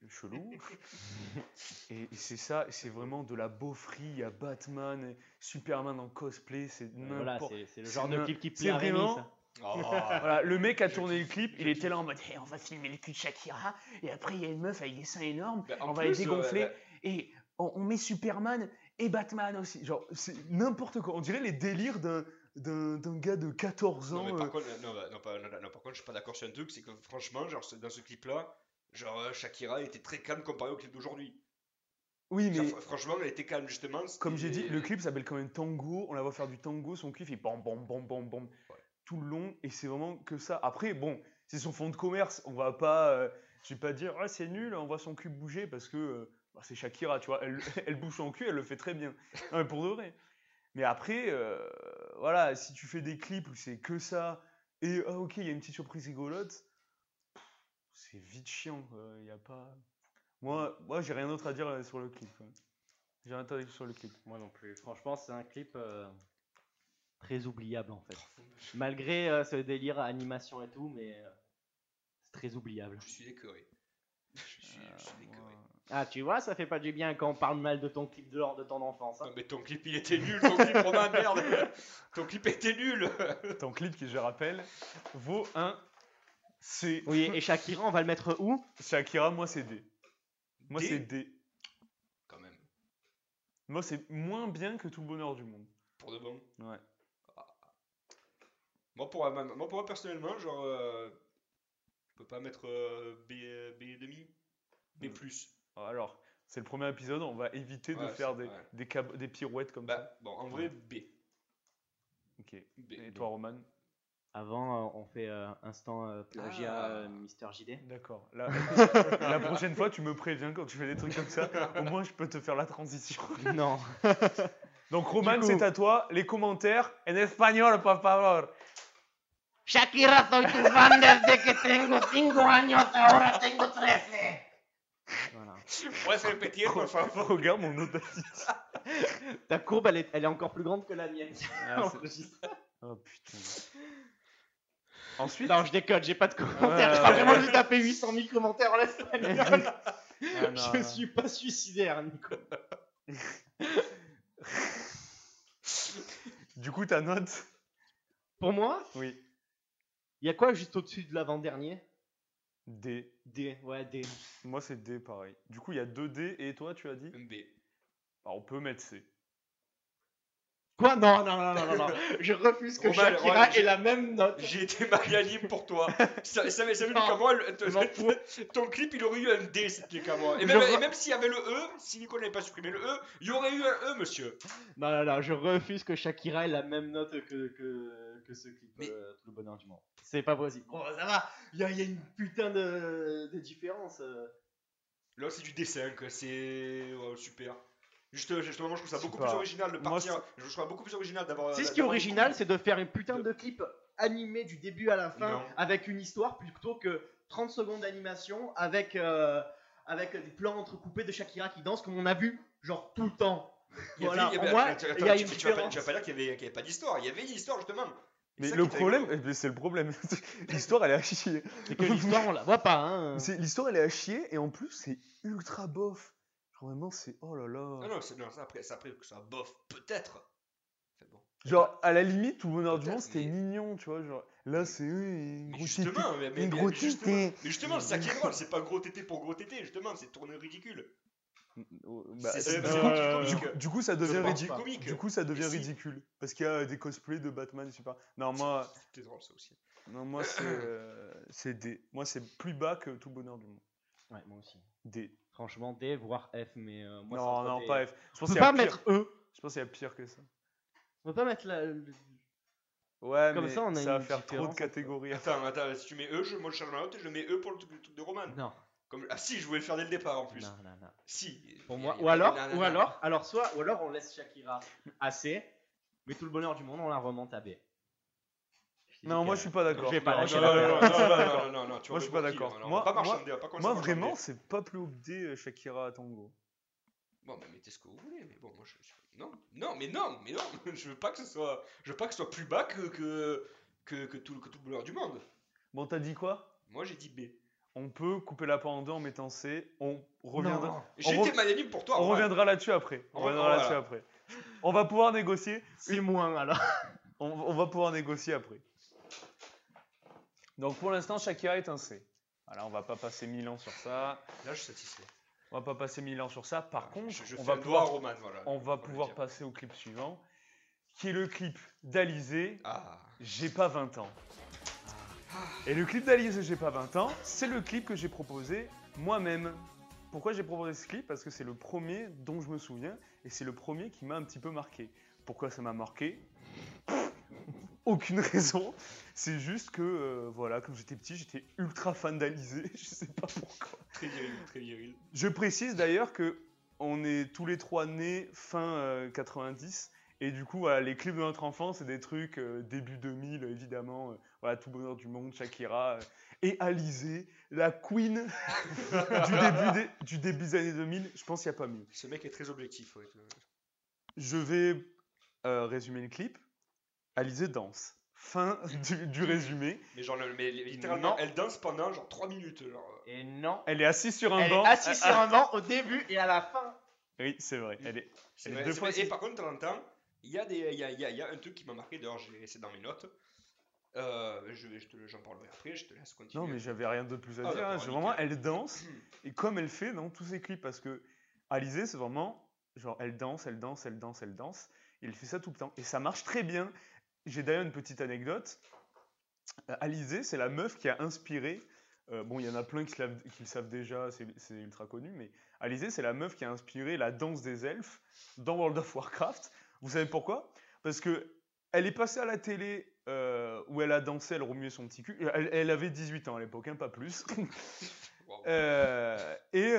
Chelou. et et c'est ça, c'est vraiment de la beaufrie. Il y a Batman, et Superman en cosplay, c'est Voilà, n'importe c'est c'est le genre de clip qui plaît à Rémi, vraiment- ça. Oh. Voilà, le mec a tourné le clip, il était là en mode Hey, on va filmer le cul de Shakira, et après il y a une meuf avec des seins énormes, Bah, on va plus, les dégonfler, euh, et on, on met Superman et Batman aussi. Genre, c'est n'importe quoi. On dirait les délires d'un, gars de 14 ans. Non, mais par euh, contre, non, bah, non, pas- non, non, par contre, je suis pas d'accord sur un truc, c'est que franchement, genre, ce- dans ce clip-là, genre, euh, Shakira était très calme comparé au clip d'aujourd'hui. Oui, mais fr- franchement, elle était calme, justement. comme j'ai dit, le clip s'appelle quand même Tango. On la voit faire du tango, son cul fait bam bam bam bam bam tout le long, et c'est vraiment que ça. Après, bon, c'est son fond de commerce. On va pas, euh, je vais pas dire, ah, c'est nul, on voit son cul bouger parce que euh, bah, c'est Shakira, tu vois. Elle, elle bouge son cul, elle le fait très bien. Non, mais pour de vrai. Mais après, euh, voilà, si tu fais des clips où c'est que ça, et ah, ok, il y a une petite surprise rigolote, c'est vite chiant. Il y a pas. Moi, moi j'ai rien d'autre à dire euh, sur le clip. J'ai rien d'autre à dire sur le clip. Moi non plus. Franchement, c'est un clip euh, très oubliable en fait. Malgré euh, ce délire animation et tout, mais euh, c'est très oubliable. Je suis écœuré. Je suis, je suis Euh, écœuré. moi- Ah, tu vois, ça fait pas du bien quand on parle mal de ton clip de lors de ton enfance. hein. Non, mais ton clip, il était nul, ton clip, Romain, merde Ton clip était nul Ton clip, qui je rappelle, vaut un C. Oui, et Shakira, on va le mettre où? Shakira, moi c'est D. Moi D? c'est D. Quand même, Moi c'est moins bien que tout le bonheur du monde. pour de bon? Ouais. Moi, pour, moi, moi, pour moi, personnellement, genre, euh, je peux pas mettre euh, B, B et demi, B+. Mm. Alors, c'est le premier épisode, on va éviter de faire des, ouais. des, cab- des pirouettes comme ça. Bah, bon, en vrai, B. Ok. B. Et B. toi, Roman? Avant, euh, on fait euh, instant euh, plagiat Ah. euh, Mister JD. D'accord. La, la prochaine fois, tu me préviens quand tu fais des trucs comme ça. Au moins, je peux te faire la transition. non. Donc, Roman, c'est à toi. Les commentaires en espagnol, por favor. Shakira, soy tu fan desde que tengo 5 años, ahora tengo 13. Voilà. Puedes repetir, por favor Regarde mon audacité. Ta courbe, elle est, elle est encore plus grande que la mienne. Ah. Oh putain. Ensuite. non, je déconne, j'ai pas de commentaires. ouais. vraiment j'ai tapé 800 000 commentaires en espagnol. Ah, non, je suis pas suicidaire, Nico. Du coup, ta note Pour moi, Oui. il y a quoi juste au-dessus de l'avant-dernier? D. D, ouais, D. Moi, c'est D pareil. Du coup, il y a 2 D et toi, tu as dit? B. Alors, on peut mettre C. Quoi? Non, non, non, non, non, non. Je refuse que Shakira ait la même note. J'ai été magnanime pour toi. Ça, dire Non, qu'à moi, ton clip, il aurait eu un D, c'était qu'à moi. Et même, re- et même s'il y avait le E, si Nico n'avait pas supprimé le E, il y aurait eu un E, monsieur. Non, non, non, je refuse que Shakira ait la même note que, que, que ce clip, euh, Tout le bonheur du monde. C'est pas possible. Bon, ça va, il y, a- une putain de, différence. euh. Là, c'est du dessin, que c'est ouais, super. Juste, justement, je trouve ça beaucoup pas. plus original de Moi, partir. Je trouve ça beaucoup plus original d'avoir. C'est ce qui est original, c'est de faire une putain de clip animé du début à la fin Non. avec une histoire plutôt que 30 secondes d'animation avec, euh, avec des plans entrecoupés de Shakira qui danse comme on a vu genre tout le temps. Il y avait- Voilà, il y pour avait- moi, attends, il y a tu- une tu, vas pas, différence. tu vas pas dire qu'il y avait, pas d'histoire. Il y avait une histoire, justement. Mais le problème, c'est le problème. L'histoire, elle est à chier. C'est que l'histoire on la voit pas. Hein. L'histoire, elle est à chier et en plus, c'est ultra bof. Vraiment, c'est. Oh là là. Ah non, c'est non, ça après, ça après ça bof, peut-être. C'est bon. Genre, à la limite, tout le bonheur du monde, c'était mais- mignon, tu vois. Genre, là, c'est. Oui, une grosse justement, mais, mais- gros mais justement, tété. mais justement, c'est ça qui est drôle, c'est pas gros tété pour gros tété, justement, c'est tourner ridicule. Bah, C'est- c'est- c'est- du, c'est coup, du ça devient ridicule. Du coup, ça devient si. ridicule. Parce qu'il y a des cosplays de Batman, je sais pas. Non, moi, C'était drôle ça aussi. Non, moi, c'est euh, c'est D. Moi, c'est plus bas que tout bonheur du monde. Ouais, moi aussi. D. Franchement, D, voire F, mais euh, moi, non, c'est non, pas. F. Je On pense peut qu'il y a pas pire. mettre E. Je pense qu'il y a pire que ça. On peut pas mettre la. le- Ouais, Comme mais ça, on a va une faire trop de catégories. Attends, attends, si tu mets E, je, moi je change ma note et je mets E pour le truc, le truc de Roman. Non, Comme... Ah si, je voulais le faire dès le départ en plus. non, non, non. Si. Pour moi, ou alors, ou alors, alors soit, ou alors on laisse Shakira à C, mais tout le bonheur du monde, on la remonte à B. Non, moi, je suis pas d'accord. Je vais pas Non, lâcher non, la non, balle. non, Non, non, je suis non, pas non, d'accord. non, non, non, tu Moi, je suis pas d'accord. Moi- à vraiment, c'est pas plus haut que D, euh, Shakira Tango. Bon, bah mettez ce que vous voulez, mais bon, moi je. je- Non, non, mais non, mais non, je veux pas que ce soit, je veux pas que ce soit plus bas que que que, que tout que tout le bonheur du monde. Bon, t'as dit quoi Moi j'ai dit B. On peut couper la part en deux en mettant C. On reviendra, J'ai On été re- magnanime pour toi. on reviendra là-dessus après. On On- reviendra voilà. là-dessus après. On va pouvoir négocier. C'est moins alors. On, on va pouvoir négocier après. Donc pour l'instant, Shakira est un C. Voilà, on va pas passer mille ans sur ça. Là, je suis satisfait. On va pas passer mille ans sur ça. Par contre, je, je on va pouvoir, Roman, voilà. on va Faut le pouvoir dire. passer au clip suivant, qui est le clip d'Alizé. Ah. J'ai pas 20 ans. Et le clip d'Alizé J'ai pas 20 ans, c'est le clip que j'ai proposé moi-même. Pourquoi j'ai proposé ce clip? Parce que c'est le premier dont je me souviens et c'est le premier qui m'a un petit peu marqué. Pourquoi ça m'a marqué? Aucune raison. C'est juste que, euh, voilà, quand j'étais petit, j'étais ultra fan d'Alizé. Je sais pas pourquoi. Très viril, très viril. Je précise d'ailleurs que on est tous les trois nés fin euh, 90 et du coup voilà, les clips de notre enfance c'est des trucs euh, début 2000 évidemment euh, voilà tout bonheur du monde Shakira euh, et Alizé la queen du début des, du début des années 2000 je pense qu'il n'y a pas mieux Ce mec est très objectif. ouais. je vais euh, résumer le clip Alizé danse fin du, du résumé Mais genre, le- mais littéralement, Non. elle danse pendant genre 3 minutes. Genre. Et non. elle est assise sur un Elle banc est assise sur un banc au début et à la fin. oui c'est vrai elle est C'est Elle est vrai, deux c'est fois vrai. Et par contre, de temps en temps, il y, a des- il y, a, il y a- il y a un truc qui m'a marqué, d'ailleurs, j'ai laissé dans mes notes. Euh, je, vais- je te le- j'en parlerai après, je te laisse continuer. Non, mais j'avais rien de plus à Ah, dire. hein. d'accord, C'est nickel. vraiment, elle danse, et comme elle fait dans tous ses clips, parce que Alizé, c'est vraiment, genre, elle danse, elle danse, elle danse, elle danse, et elle fait ça tout le temps. Et ça marche très bien. J'ai d'ailleurs une petite anecdote. Euh, Alizé, c'est la meuf qui a inspiré, euh, bon, il y en a plein qui, le savent déjà, c'est ultra connu, mais Alizé, c'est la meuf qui a inspiré la danse des elfes dans World of Warcraft. Vous savez pourquoi? Parce que elle est passée à la télé euh, où elle a dansé, elle remuait son petit cul. Elle, elle avait 18 ans à l'époque, hein, pas plus. Euh, et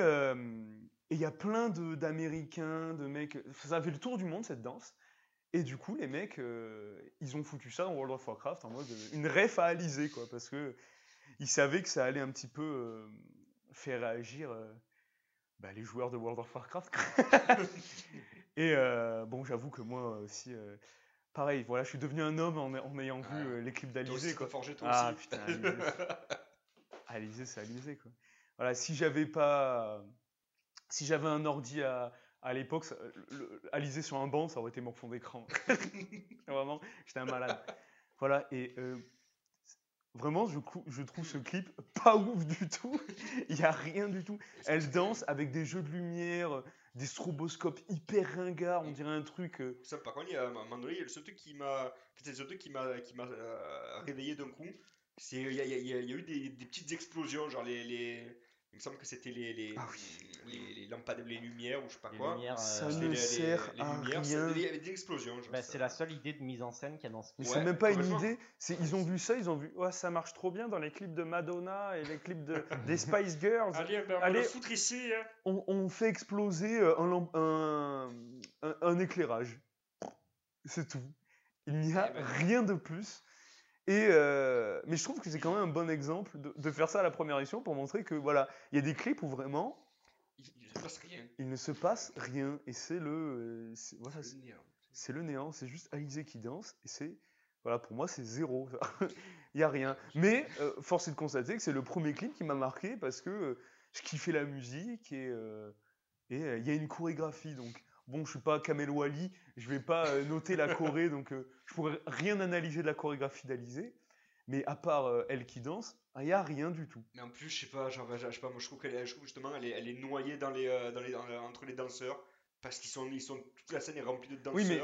il y a plein d'Américains, de, mecs. Ça fait le tour du monde cette danse. Et du coup, les mecs, euh, ils ont foutu ça dans World of Warcraft en mode euh, une ref à Alizé, quoi, parce que ils savaient que ça allait un petit peu euh, faire réagir euh, bah, les joueurs de World of Warcraft. et bon, j'avoue que moi aussi, pareil, voilà, je suis devenu un homme en, en ayant vu Ah. les clips Toi aussi, d'Alizé, quoi. forgé toi Ah aussi. putain, Alizé, c'est Alizé, quoi. Voilà, si j'avais pas. Si j'avais un ordi à, à l'époque, Alizé sur un banc, ça aurait été mon fond d'écran. Vraiment, j'étais un malade. Voilà, et euh, vraiment, je, trouve ce clip pas ouf du tout. Il n'y a rien du tout. Elle danse avec des jeux de lumière, des stroboscopes hyper ringards, on dirait un truc. euh, Ça, par contre, il y a un moment donné, il y a le seul truc qui m'a, euh, réveillé d'un coup. Il y a, y y eu des, des petites explosions, genre les, les, il me semble que c'était les, les, Ah les, les lampades, les lumières ou je sais pas Les quoi. lumières, Ça euh, ne les- les- sert les à lumières, rien. Il y avait des explosions. bah, c'est la seule idée de mise en scène qu'il y a dans ce Mais Ouais, c'est même pas une idée. C'est ils ont vu ça, ils ont vu ouais ça marche trop bien dans les clips de Madonna et les clips de, des Spice Girls. Allez, ben, on Allez. le foutre ici. hein. On, on fait exploser euh, un, lamp- un, un- un éclairage. C'est tout. Il n'y a Eh ben. rien de plus. Et euh, mais je trouve que c'est quand même un bon exemple de, de faire ça à la première édition pour montrer que voilà, il y a des clips où vraiment Il, il se passe rien. il ne se passe rien et c'est le euh, c'est- voilà, le néant. c'est le néant, c'est juste Alizé qui danse et c'est voilà pour moi c'est zéro, il y a rien. Mais euh, force est de constater que c'est le premier clip qui m'a marqué parce que euh, je kiffais la musique et et il y a une chorégraphie donc bon je suis pas Kamel Wally, je vais pas euh, noter la choré donc euh, je pourrais rien analyser de la chorégraphie d'Alizé, mais à part euh, elle qui danse, il y a rien du tout. Mais en plus, je sais pas, genre, je sais pas, moi je trouve qu'elle trouve justement, elle est, elle est noyée dans les, euh, dans les, dans entre les danseurs, parce qu'ils sont, ils sont, toute la scène est remplie de danseurs. Oui, mais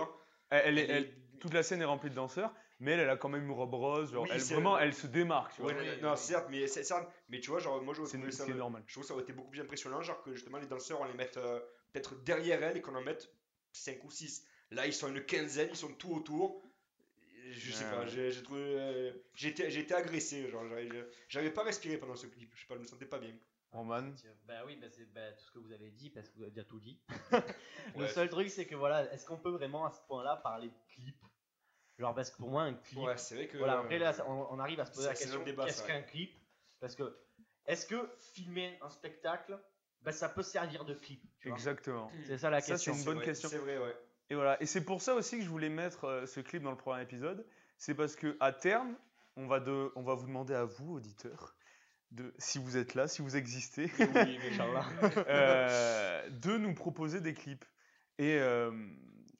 Elle, elle est- Elle toute la scène est remplie de danseurs, mais elle, elle a quand même une robe rose. genre, Oui, elle, vraiment, elle se démarque. Tu vois. Ouais, Oui, non, oui. certes, mais c'est ça. Mais tu vois, genre, moi, je ce ça. normal. Je trouve que ça aurait été beaucoup plus impressionnant, genre que justement les danseurs, on les mette euh, peut-être derrière elle et qu'on en mette 5 ou 6. Là, ils sont une quinzaine, ils sont tout autour. Je sais pas, j'ai trouvé. euh, j'ai été, agressé, genre, j'arrivais pas à respirer pendant ce clip, je sais pas, je me sentais pas bien. Roman? Bah oui, bah c'est bah, tout ce que vous avez dit parce que vous avez déjà tout dit. le Ouais. seul truc c'est que voilà, est-ce qu'on peut vraiment à ce point-là parler de clip? Genre parce que pour moi un clip, Ouais, c'est vrai que. voilà après là on, on arrive à se poser la question débat, qu'est-ce qu'un clip? Parce que est-ce que filmer un spectacle, bah, ça peut servir de clip tu vois Exactement. C'est ça la Ça, question. c'est une bonne vrai, question. C'est vrai, ouais. Et voilà. Et c'est pour ça aussi que je voulais mettre euh, ce clip dans le premier épisode. C'est parce que à terme, on va, de, on va vous demander à vous, auditeurs, de, si vous êtes là, si vous existez, Oui, euh, de nous proposer des clips. Et euh,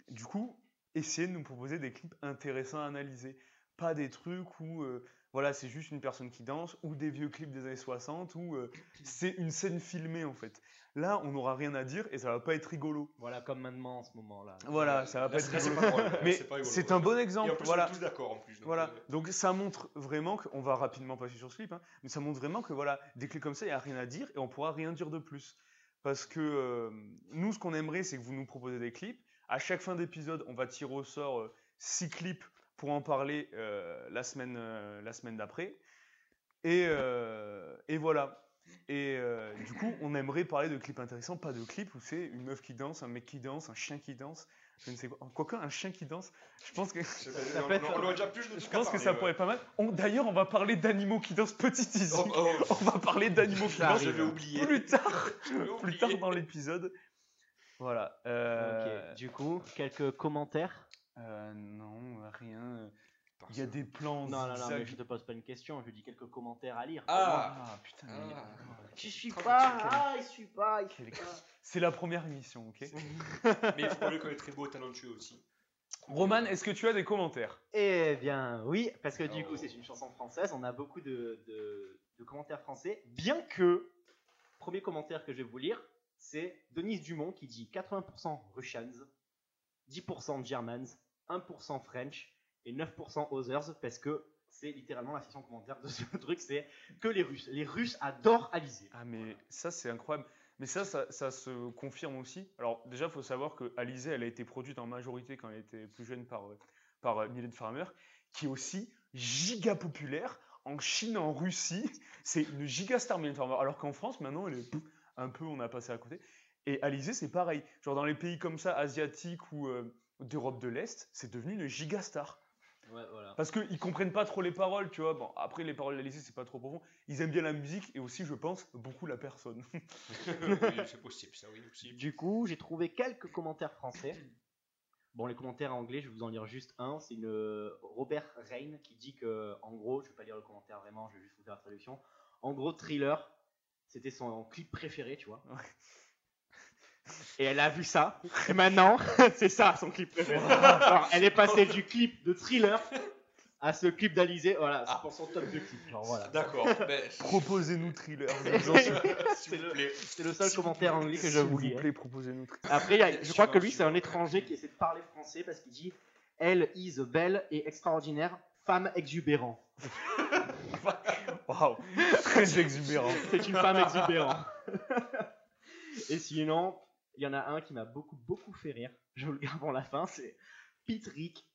du coup, essayer de nous proposer des clips intéressants à analyser. Pas des trucs où euh, voilà, c'est juste une personne qui danse, ou des vieux clips des années 60, où euh, c'est une scène filmée en fait. Là, on n'aura rien à dire et ça va pas être rigolo. Voilà comme maintenant en ce moment là. Voilà, ça va pas être rigolo. pas drôle, là, Mais c'est un bon Et exemple. en plus, voilà. on est tous d'accord en plus. donc, Voilà, euh, donc ça montre vraiment qu'on va rapidement passer sur ce clip, hein, mais ça montre vraiment que voilà, des clips comme ça, il n'y a rien à dire et on pourra rien dire de plus. Parce que euh, nous, ce qu'on aimerait, c'est que vous nous proposez des clips. À chaque fin d'épisode, on va tirer au sort euh, six clips pour en parler euh, la semaine, euh, la semaine d'après. Et, euh, et voilà. Et euh, du coup, on aimerait parler de clips intéressants, pas de clips où c'est une meuf qui danse, un mec qui danse, un chien qui danse, je ne sais quoi. Quoique, un chien qui danse, je pense que. Ça pense que ça ouais. pourrait être pas mal. On- D'ailleurs, on va parler d'animaux qui dansent petit easy. Oh, oh, On va parler d'animaux qui dansent je vais oublier. plus tard, plus tard dans l'épisode. Voilà. euh, du coup, quelques commentaires euh, non, rien. Il y a des plans. Non, non, non, mais je te pose pas une question, je dis quelques commentaires à lire. Ah, Ah putain. mais- Ah. Je suis pas, ah, il suit pas, il Quel suit est- pas. C'est la première émission, ok? Mais il faut pas qu'on est très beau et talentueux aussi. Roman, est-ce que tu as des commentaires? Eh bien, oui, parce que du Oh. coup, c'est une chanson française, on a beaucoup de, de- de commentaires français, bien que, premier commentaire que je vais vous lire, c'est Denise Dumont qui dit 80% Russians, 10% Germans, 1% French et 9% Others, parce que c'est littéralement la section commentaire de ce truc, c'est que les Russes. Les Russes adorent Alizé. Ah, mais ça, c'est incroyable. Mais ça, ça, ça se confirme aussi. Alors, déjà, il faut savoir que Alizé, elle a été produite en majorité quand elle était plus jeune par, euh, par euh, Mylène Farmer, qui est aussi giga populaire en Chine, en Russie. C'est une giga star, Mylène Farmer. Alors qu'en France, maintenant, elle est un peu, on a passé à côté. Et Alizé, c'est pareil. Genre, dans les pays comme ça, asiatiques ou euh, d'Europe de l'Est, c'est devenu une giga star. Ouais, voilà. Parce qu'ils comprennent pas trop les paroles, tu vois. Bon, après, les paroles d'Alizé, c'est pas trop profond. Ils aiment bien la musique et aussi, je pense, beaucoup la personne. oui, c'est possible, ça, oui, aussi. Du coup, j'ai trouvé quelques commentaires français. Bon, les commentaires anglais, je vais vous en lire juste un. C'est une Robert Rain qui dit que, en gros, je vais pas lire le commentaire vraiment, je vais juste vous faire la traduction. En gros, Thriller, c'était son clip préféré, tu vois. Ouais. Et elle a vu ça. Et maintenant, c'est ça son clip préféré. Alors, elle est passée du clip de Thriller à ce clip d'Alizé. Voilà, c'est Ah. pour son top de clip. Voilà. D'accord. ben, Proposez-nous thriller. S'il vous le- plaît. C'est le seul commentaire anglais que je S'il vous plaît, proposez-nous thriller. Après, il y a- je crois que lui, c'est un étranger qui essaie de parler français parce qu'il dit Elle is belle et extraordinaire, femme exubérante. Waouh, très exubérant. C'est une femme exubérante. et sinon, il y en a un qui m'a beaucoup, beaucoup fait rire. Je vous le garde pour la fin c'est Pete Rick.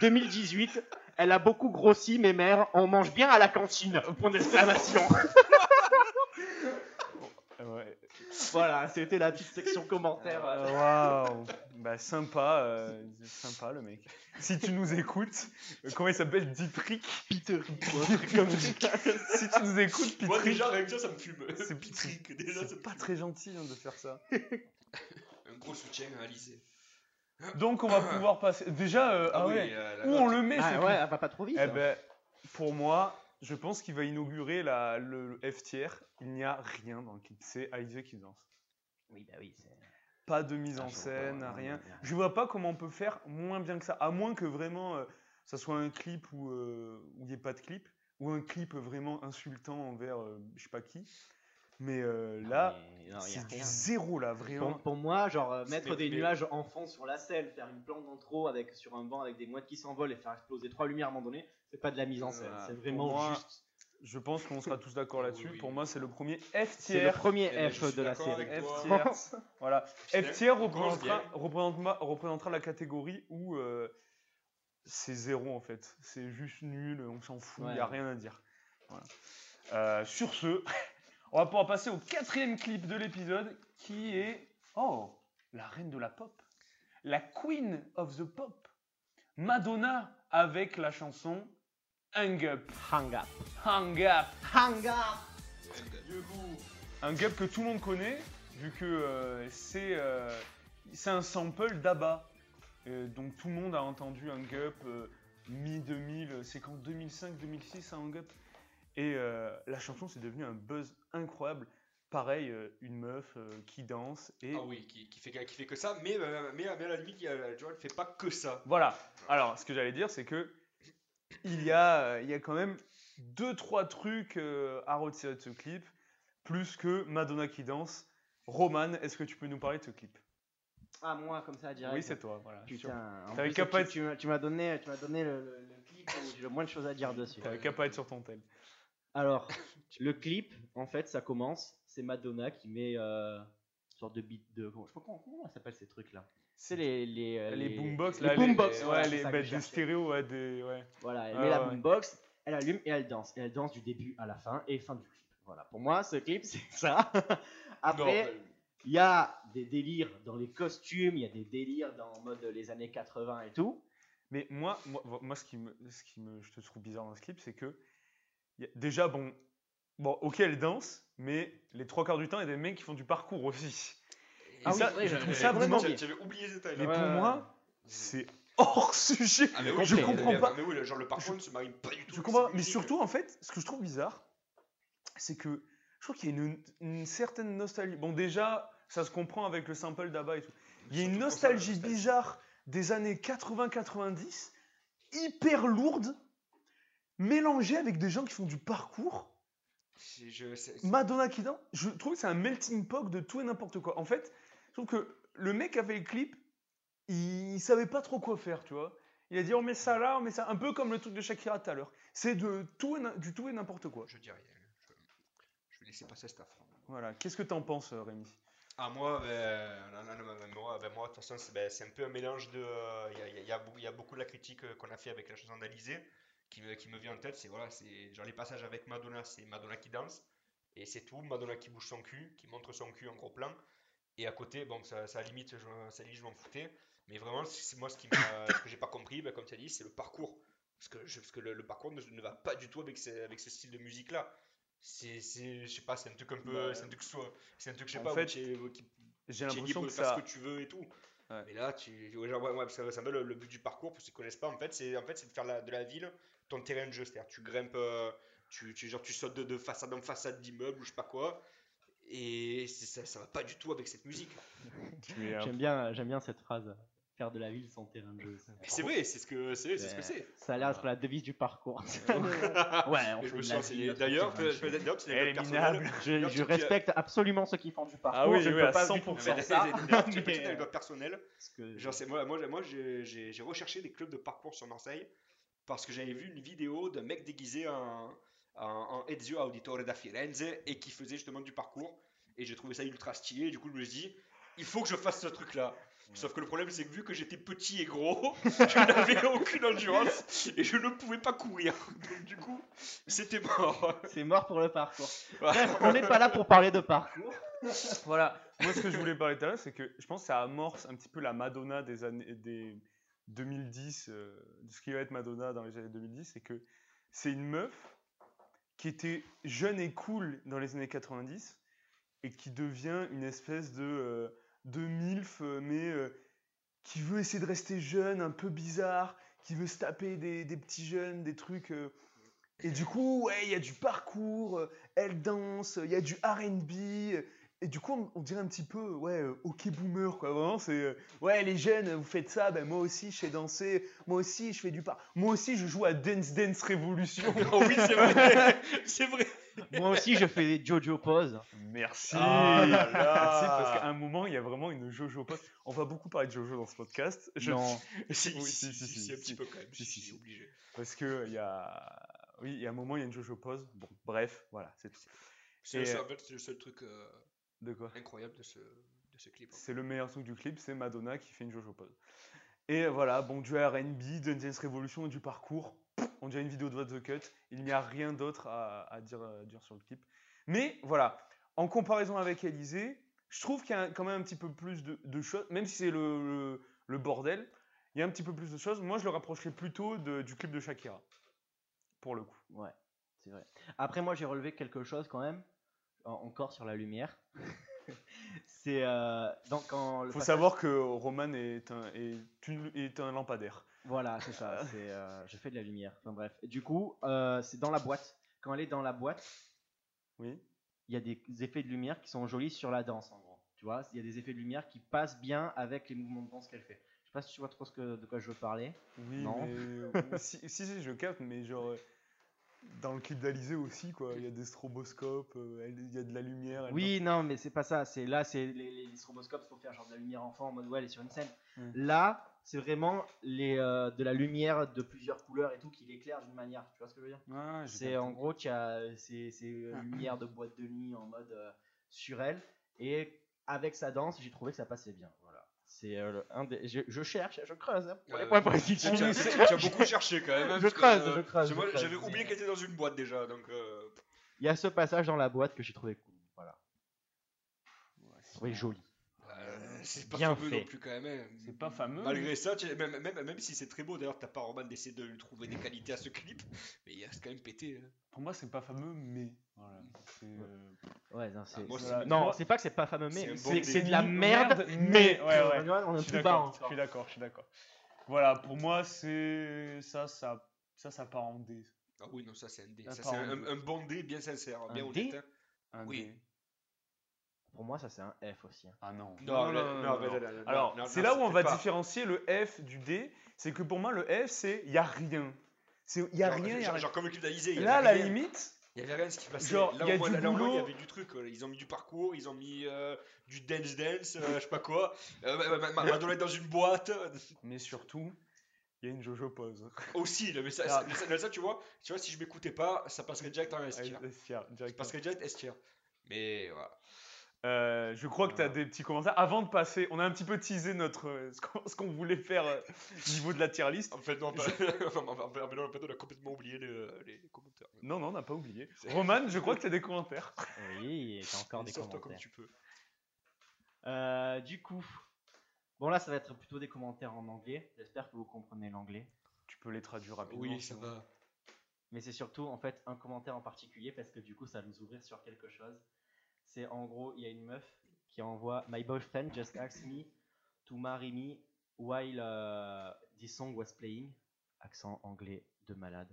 2018, elle a beaucoup grossi, mes mères. On mange bien à la cantine. Point d'exclamation. Ouais. voilà, c'était la petite section commentaires. Euh, Waouh, bah sympa, euh, sympa le mec. Si tu nous écoutes, euh, comment il s'appelle? Dietrich? Peter. Comme- Si tu nous écoutes, Moi, Dietrich, déjà, avec ça, ça me fume. c'est Pitric, déjà, ça me c'est pas très gentil hein, de faire ça. Un gros soutien à Alizé. Donc on va pouvoir passer. Déjà, euh, ah, oui, ouais, la où note. on le met Ah ce ouais, elle va pas trop vite. Eh ben, pour moi, je pense qu'il va inaugurer la, le, le F tier. Il n'y a rien dans le clip. C'est Alizé qui danse. Oui, bah oui. Pas de mise Ah, en scène, pas, rien. non, non. Je vois pas comment on peut faire moins bien que ça. À moins que vraiment euh, ça soit un clip où euh, où il n'y ait pas de clip. Ou un clip vraiment insultant envers euh, je sais pas qui. Mais euh, là, c'est du rien. zéro là, vraiment. Pour, pour moi, genre euh, mettre des nuages en fond sur la scène, faire une plante d'intro avec sur un banc avec des mouettes qui s'envolent et faire exploser trois lumières à un moment donné, c'est pas de la mise en scène, Voilà. c'est vraiment moi, juste. Je pense qu'on sera tous d'accord là-dessus. Oui, oui. Pour moi, c'est le premier F C'est le premier Eh ben, F de la d'accord série. avec F toi. tiers. Voilà. F commence représentera, bien. représentera, représentera la catégorie où euh, c'est zéro en fait. C'est juste nul, on s'en fout, il Ouais. n'y a rien à dire. Voilà. Euh, sur ce, on va pouvoir passer au quatrième clip de l'épisode qui est Oh, la reine de la pop. La queen of the pop. Madonna avec la chanson Hang Up. Hang up. Hang Up. Hang up Un gap que tout le monde connaît, vu que euh, c'est euh, c'est un sample d'ABBA. Euh, donc tout le monde a entendu un Up euh, mi-2000, c'est quand 2005-2006 un Up. Et euh, la chanson c'est devenu un buzz incroyable. Pareil, euh, une meuf euh, qui danse et Ah oui, qui, qui fait, qui fait que ça, mais, mais, mais à la limite, elle fait pas que ça. Voilà. Alors, ce que j'allais dire, c'est que il y a, euh, il y a quand même deux, trois trucs euh, à retirer de ce clip, plus que Madonna qui danse. Roman, est-ce que tu peux nous parler de ce clip? Ah, moi, comme ça, direct. Oui, c'est toi. Voilà. Putain, en plus, tu, m'as- tu m'as donné, tu m'as donné le, le- le clip où j'ai le moins de choses à dire dessus. T'avais qu'à pas être sur ton tel. Alors, le clip, en fait, ça commence. C'est Madonna qui met euh, une sorte de beat de. Je sais pas comment, comment ça s'appelle ces trucs-là? C'est les les, euh, Les, boombox, les là, boombox, les, voilà, ouais, les des stéréos, ouais, des, ouais. Voilà, elle Ouais, met la boombox, elle allume et elle danse. Et elle danse du début à la fin et fin du clip. Voilà, pour moi, ce clip, c'est ça. Après, Non, il y a des délires dans les costumes, il y a des délires dans mode les années 80 et tout. Mais moi, moi, moi, ce qui me, ce qui me, je te trouve bizarre dans ce clip, c'est que y a- déjà, bon, bon, ok, elle danse, mais les trois quarts du temps, il y a des mecs qui font du parcours aussi. Et Ah oui, ça, c'est vrai, je trouve ça vraiment. J'avais oublié ce détail Mais pour moi, c'est hors sujet. Ah, mais oui, je mais- comprends mais- pas. Mais oui, le- genre le parcours ne se marie pas du tout. Je avec comprends, cette mais surtout, en fait, ce que je trouve bizarre, c'est que je trouve qu'il y a une, une certaine nostalgie. Bon, déjà, ça se comprend avec le sample d'Abba et tout. Il y a une Surtout pour ça, la nostalgie bizarre des années 80-90, hyper lourde, mélangée avec des gens qui font du parcours. Je- c'est- Madonna qui danse, je trouve que c'est un melting pot de tout et n'importe quoi. En fait, je trouve que le mec qui a fait le clip, il, savait pas trop quoi faire, tu vois. Il a dit on met ça là, on met ça, un peu comme le truc de Shakira tout à l'heure. C'est de tout et du tout et n'importe quoi. Je dis rien. Je, je vais laisser passer cette affront. Voilà. Qu'est-ce que t'en penses, euh, Rémi? Ah moi, ben, non, non, non, ben, moi, ben, moi, de toute façon, c'est ben, un peu un mélange de... euh, Il y, a, il y a- il y a beau- il y a beaucoup de la critique euh, qu'on a fait avec la chanson d'Alizé qui me, qui me vient en tête. C'est voilà, c'est genre les passages avec Madonna, c'est Madonna qui danse. Et c'est tout, Madonna qui bouge son cul, qui montre son cul en gros plan. Et à côté, bon, ça, ça limite, je, ça limite, je m'en foutais. Mais vraiment, c'est moi ce, qui ce que j'ai pas compris, ben, comme tu as dit, c'est le parcours. Parce que, je- parce que le, le parcours ne, ne va pas du tout avec ce, avec ce style de musique-là. C'est, je sais pas, c'est un truc un peu... Bah, c'est un truc, soit- c'est un truc, je sais en pas, fait, qui- J'ai l'impression que de faire ça. ce que tu veux et tout. Ouais. Mais là, tu, ouais, genre, ouais, ouais, parce que c'est un peu le, le but du parcours, pour ceux qui connaissent pas, en fait, c'est en fait, c'est de faire la- de la ville ton terrain de jeu. C'est-à-dire, tu grimpes, euh, tu, tu, genre, tu sautes de, de façade en façade d'immeuble ou je sais pas quoi. Et c'est- ça, ça va pas du tout avec cette musique. J'aime bien, j'aime bien cette phrase. Faire de la ville son terrain de jeu. C'est vrai, c'est ce que c'est, c'est ce que c'est. Ça a l'air d'être la devise du parcours. ouais, on je me suis D'ailleurs, je- jeu. d'ailleurs, c'est Elle est l'anecdote personnelle. minable. Je, je respecte absolument ceux qui font du parcours. Ah oui, je ne oui, peux à pas 100%. du tout Mais faire d'ailleurs, ça. d'ailleurs, petite anecdote personnelle. que- Genre, c'est- moi, moi, moi j'ai- j'ai j'ai recherché des clubs de parcours sur Marseille parce que j'avais vu une vidéo d'un mec déguisé en, en, en Ezio Auditore da Firenze et qui faisait justement du parcours. Et j'ai trouvé ça ultra stylé. Du coup, je me suis dit, il faut que je fasse ce truc-là. Sauf que le problème, c'est que vu que j'étais petit et gros, je n'avais aucune endurance et je ne pouvais pas courir. Donc, du coup, c'était mort. C'est mort pour le parcours. Bref, on n'est pas là pour parler de parcours. Voilà. Moi, ce que je voulais parler tout à l'heure, c'est que je pense que ça amorce un petit peu la Madonna des années des 2010, euh, de ce qui va être Madonna dans les années 2010, c'est que c'est une meuf qui était jeune et cool dans les années 90 et qui devient une espèce de euh, de milf, euh, mais euh, qui veut essayer de rester jeune, un peu bizarre, qui veut se taper des, petits jeunes, des trucs. et du coup, ouais, il y a du parcours, elle danse, il y a du RB. Et du coup, on, on dirait un petit peu, ouais, euh, ok boomer, quoi. Vraiment, c'est, euh, ouais, les jeunes, vous faites ça, ben moi aussi, je sais danser, moi aussi, je fais du pas. Moi aussi, je joue à Dance Dance Revolution. Oh oui, c'est vrai. c'est vrai. Moi aussi, je fais des Jojo poses. Merci. Ah là là. Merci, parce qu'à un moment, il y a vraiment une Jojo pose. On va beaucoup parler de Jojo dans ce podcast. Je- Non. Si, Oui, si, si, si, si, si, un si. petit peu quand même. Si, Si, si, si, si. obligé. Parce que il y a, oui, il y a un moment, il y a une Jojo pose. Bon, bref, voilà, c'est tout. C'est Et, le seul- euh, c'est le seul truc euh, De quoi incroyable de ce, de ce clip. C'est le meilleur truc du clip, c'est Madonna qui fait une Jojo pose. Et voilà, bon, du R&B, Dance Dance Revolution et du parcours. On dirait une vidéo de What the Cut. Il n'y a rien d'autre à, à dire, à dire sur le clip. Mais voilà, en comparaison avec Elysée, je trouve qu'il y a quand même un petit peu plus de, de choses, même si c'est le, le- le bordel, il y a un petit peu plus de choses. Moi, je le rapprocherais plutôt de- du clip de Shakira, pour le coup. Ouais, c'est vrai. Après, moi, j'ai relevé quelque chose quand même, encore sur la lumière. c'est euh, donc quand le faut passage- savoir que Roman est un, est une- est un lampadaire. Voilà, c'est ça. C'est, euh, je fais de la lumière. Enfin bref. Du coup, euh, c'est dans la boîte. Quand elle est dans la boîte, Oui. il y a des effets de lumière qui sont jolis sur la danse, en gros. Tu vois, il y a des effets de lumière qui passent bien avec les mouvements de danse qu'elle fait. Je sais pas si tu vois trop ce que, de quoi je veux parler. Oui, Non. mais si, si, si, je capte, mais genre dans le clip d'Alizé aussi, quoi. Il y a des stroboscopes, euh, elle- il y a de la lumière. elle Oui, non, mais c'est pas ça. C'est là, c'est les, les, les stroboscopes pour faire genre de la lumière enfant en mode ouais, elle est sur une scène. Mm. Là, c'est vraiment les euh, de la lumière de plusieurs couleurs et tout qui l'éclaire d'une manière. Tu vois ce que je veux dire? Ah, j'ai C'est en gros, tu as ces, ces euh, lumières de boîte de nuit en mode euh, sur elle. Et avec sa danse, j'ai trouvé que ça passait bien. C'est euh, un des. Je, je cherche, je creuse hein, pour les Euh, points. Tu as, tu as beaucoup cherché quand même. hein, Je que, euh, je creuse, je creuse, J'avais oublié qu'elle était dans une boîte déjà, donc. euh, Il y a ce passage dans la boîte que j'ai trouvé cool. Voilà. Ouais, Oui, joli. C'est pas Bien fameux fait. non plus quand même. hein. C'est pas fameux. Malgré ça, tu- même, même, même si c'est très beau, d'ailleurs, t'as pas Roman d'essayer de lui trouver des qualités à ce clip, mais il reste quand même pété. hein. Pour moi, c'est pas fameux, mais. Voilà. C'est, euh, Ouais, non, c'est. Ah, non, c'est pas que c'est pas fameux, mais bon c'est c'est de la merde, mais. mais- ouais, ouais. On Je est suis plus bas d'accord, je encore. suis d'accord, je suis d'accord. Voilà, pour moi, c'est ça, ça, ça, ça part en D. Ah oui, non, ça c'est un D. Un Ça, c'est un bon D bien sincère, Un bien D honnête. hein. Un Oui. D. Pour moi, ça c'est un F aussi. hein. Ah non. Non, non, non, Alors, c'est là où on va pas- différencier le F du D. C'est que pour moi, le F, c'est il y a rien. Il y a Genre- rien. y a Genre, rien. genre comme le clip d'Alizé. il y Là, à avait la rien. limite, Il y avait rien ce qui passait. Genre, là, il y a au moins, du là, au moins, il y boulot. avait du truc. quoi. Ils ont mis du parcours, ils ont mis euh, du dance dance, euh, je sais pas quoi. Euh, ma- ma- ma- Madonna est dans une boîte. mais surtout, il y a une Jojo pose. Aussi, mais ça, Ah. ça- mais ça- tu vois, tu vois, si je m'écoutais pas, ça passerait direct en S tier. S tier, Ça directement. passerait direct S tier. Mais voilà. Euh, je crois que tu as des petits commentaires. Avant de passer, on a un petit peu teasé notre, euh, ce qu'on- voulait faire euh, au niveau de la tier list. En fait, non, pas- en fait, en fait, on a complètement oublié les, les- commentaires. Non, non, on n'a pas oublié. Roman, je crois que tu as des commentaires. Oui, et t'as encore des Sors-toi comme commentaires. tu peux. Euh, du coup, bon là, ça va être plutôt des commentaires en anglais. J'espère que vous comprenez l'anglais. Tu peux les traduire rapidement. Oui, ça tu va. Mais c'est surtout en fait un commentaire en particulier parce que du coup, ça va nous ouvrir sur quelque chose. C'est en gros, il y a une meuf qui envoie My boyfriend just asked me to marry me while uh, this song was playing. Accent anglais de malade.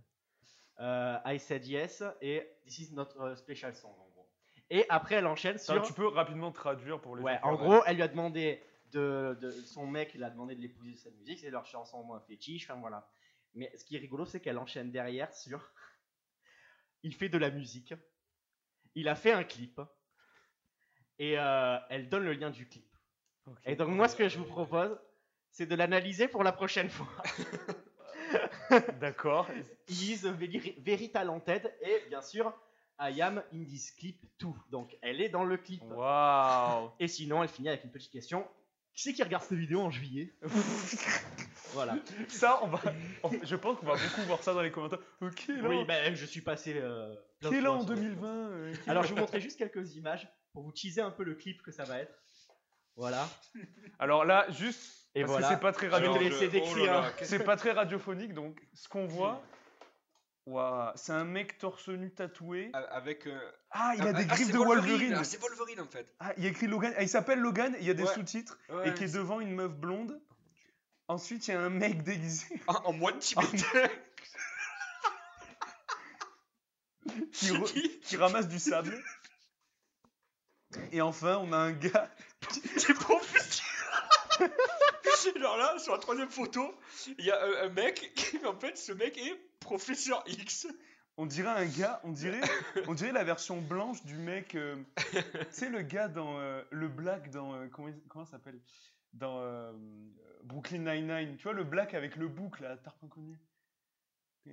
Euh, I said yes et this is notre special song en gros. Et après, elle enchaîne Ça, sur. tu peux rapidement traduire pour les Ouais, en gros, elle lui a demandé de, de- son mec lui a demandé de l'épouser sur cette musique, c'est leur chanson moins fétiche, enfin voilà. Mais ce qui est rigolo, c'est qu'elle enchaîne derrière sur il fait de la musique, il a fait un clip et euh, elle donne le lien du clip. Et donc moi, ce que je vous propose, c'est de l'analyser pour la prochaine fois. D'accord. He is very, very talented et bien sûr, I am in this clip too. Donc elle est dans le clip. Waouh. Et sinon, elle finit avec une petite question. Qui c'est qui regarde cette vidéo en juillet? Voilà. ça, on va. on- Je pense qu'on va beaucoup voir ça dans les commentaires. Ok, là. Oui, ben je suis passé. euh, là fois en sur- 2020 euh, Alors je vous montrer juste quelques images pour vous teaser un peu le clip que ça va être. Voilà. Alors là, juste. Et parce voilà. que c'est pas très Je vais te radio... laisser le- décrire. oh là, c'est pas très radiophonique, donc ce qu'on voit. Waouh, c'est un mec torse nu tatoué. Avec. euh, Ah, il a ah, des ah, griffes de Wolverine. Ah, c'est Wolverine en fait. Ah, il écrit Logan. Ah, il s'appelle Logan. Il y a des Ouais. sous-titres Ouais, et qui est devant une meuf blonde. Ensuite, il y a un mec déguisé En, en moine tibétain. qui, re- qui ramasse du sable. Et enfin, on a un gars. T'es professionnel Genre là, sur la troisième photo, il y a un, un mec qui, en fait, ce mec est professeur X. On dirait un gars, on dirait, on dirait la version blanche du mec. euh, tu sais, le gars dans euh, le black dans. euh, comment, ça s'appelle? Dans euh, Brooklyn Nine-Nine. Tu vois, le black avec le bouc là, t'as reconnu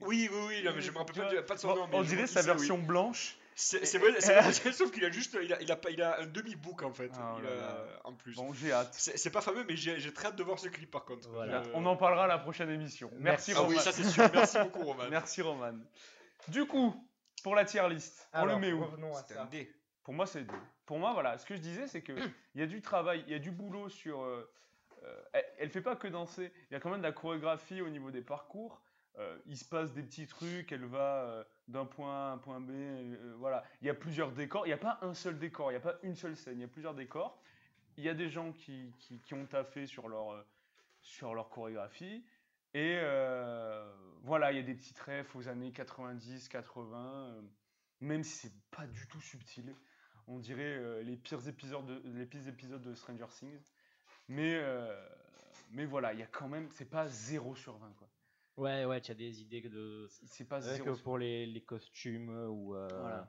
Oui, oui, oui, non, mais je me rappelle pas, vois, pas de son nom. mais On dirait sa oui. version blanche. C'est vrai, sauf qu'il a juste, il a, il a, pas- il a un demi-book en fait, Oh il là a- là. en plus. Bon, j'ai hâte. C'est pas fameux, mais j'ai j'ai très hâte de voir ce clip par contre. Voilà. Je- On en parlera à la prochaine émission. Merci, Ah Roman. oui, ça c'est sûr. Merci beaucoup, Roman. Merci Roman. Du coup, pour la tier list, on le met où revenons à C'était ça. un. Pour moi, c'est deux. Pour moi, voilà, ce que je disais, c'est que il y a du travail, il y a du boulot sur. euh, euh, elle, elle fait pas que danser. Il y a quand même de la chorégraphie au niveau des parcours. Euh, il se passe des petits trucs. Elle va euh, d'un point A à un point B. euh, voilà. Il y a plusieurs décors. Il n'y a pas un seul décor. Il n'y a pas une seule scène. Il y a plusieurs décors. Il y a des gens qui, qui, ont taffé sur leur, euh, sur leur chorégraphie. Et euh, voilà, il y a des petits trèfles aux années 90, 80. euh, même si c'est pas du tout subtil. On dirait euh, les pires épisodes de, les pires épisodes de Stranger Things. Mais, euh, mais voilà, il y a quand même, c'est pas 0 sur 20 quoi. Ouais, ouais, tu as des idées de. C'est pas 0 que pour les, les costumes ou. euh, Voilà.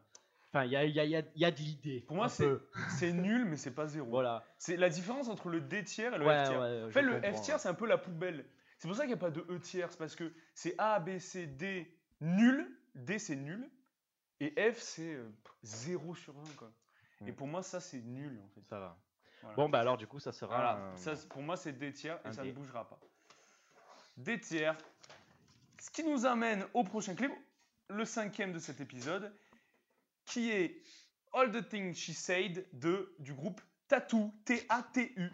Enfin, il y a, il y, a, il y, a, y a de l'idée. Pour moi, c'est nul, mais c'est pas 0. Voilà. C'est la différence entre le D tiers et le Ouais, F tiers. ouais, En fait, le comprends, F tiers, c'est un peu la poubelle. C'est pour ça qu'il n'y a pas de E tiers, c'est parce que c'est A, B, C, D, nul. D, c'est nul. Et F, c'est euh, 0 sur 20, quoi. Et pour moi, ça, c'est nul, en fait. Ça va. Voilà. Bon, bah alors, du coup, ça sera. Voilà, un- ça, c'est- pour moi c'est D tiers et un ça D. ne bougera pas. D tiers. Ce qui nous amène au prochain clip, le cinquième de cet épisode, qui est All the Things She Said de, du groupe Tattoo, T-A-T-U.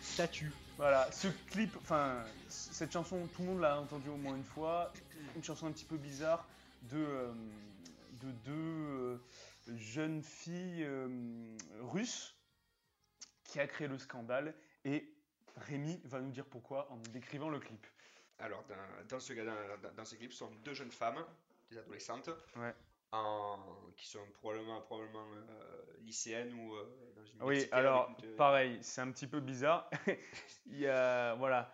statut. Voilà, ce clip, enfin, cette chanson, tout le monde l'a entendu au moins une fois. Une chanson un petit peu bizarre de, euh, de deux euh, jeunes filles euh, russes qui a créé le scandale. Et Rémi va nous dire pourquoi en nous décrivant le clip. Alors, dans, dans ce, dans, ce clip, sont deux jeunes femmes, des adolescentes, Ouais. en- qui sont probablement, probablement euh, lycéennes ou euh, dans une Oui, alors, une- pareil, c'est un petit peu bizarre. Il y a, voilà.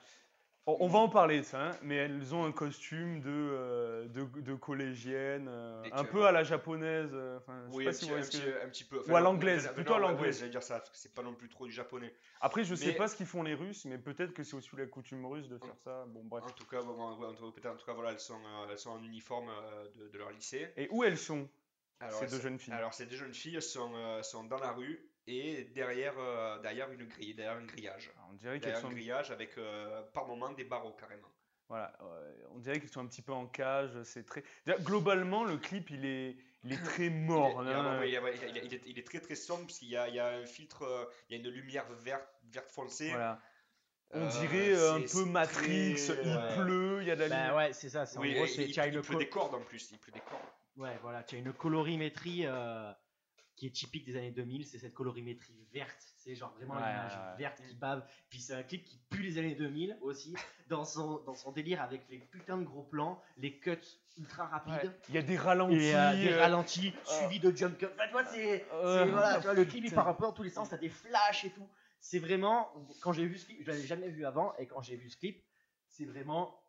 On, on va en parler de ça, hein, mais elles ont un costume de, euh, de, de collégienne, euh, un peu à la japonaise. euh, je sais Oui, pas un si petit, vous un un petit peu. Ou à l'anglaise, plutôt à l'anglaise. J'allais dire ça, parce que c'est pas non plus trop du japonais. Après, je sais Mais- pas ce qu'ils font les Russes, mais peut-être que c'est aussi la coutume russe de faire ça. Bon, bref. En tout cas, bon, en en tout cas, voilà, elles sont, euh, elles sont en uniforme de, de leur lycée. Et où elles sont, Alors, ces deux jeunes filles Alors, ces deux jeunes filles sont, sont dans la rue et derrière, euh, derrière une grille, derrière un grillage. On dirait Derrière sont, un grillage avec euh, par moment des barreaux carrément. voilà, euh, on dirait qu'elles sont un petit peu en cage. C'est très. Globalement, le clip, il est, il est très mort. Il est- hein. il est- il il il il très très sombre parce qu'il y a, il y a un filtre, il y a une lumière verte, verte foncée. Voilà. On dirait euh, un peu Matrix, très- il ouais. pleut, il y a de la lumière. Bah ouais, c'est ça. c'est- Oui, en gros, c'est il, il une pleut co- des cordes en plus, il pleut des cordes. Ouais, voilà, tu as une colorimétrie euh, qui est typique des années 2000, c'est cette colorimétrie verte, c'est genre vraiment Ouais, l'image ouais. verte qui bave. Puis c'est un clip qui pue les années 2000 aussi, dans son, dans son délire avec les putains de gros plans, les cuts ultra rapides. Ouais. Il y a des ralentis. Et euh, des euh, ralentis suivis de jump cuts. Enfin, tu vois, c'est. euh, voilà, vois, le clip il part un peu dans tous les sens, t'as des flashs et tout. C'est vraiment, quand j'ai vu ce clip, je l'avais jamais vu avant, et quand j'ai vu ce clip, c'est vraiment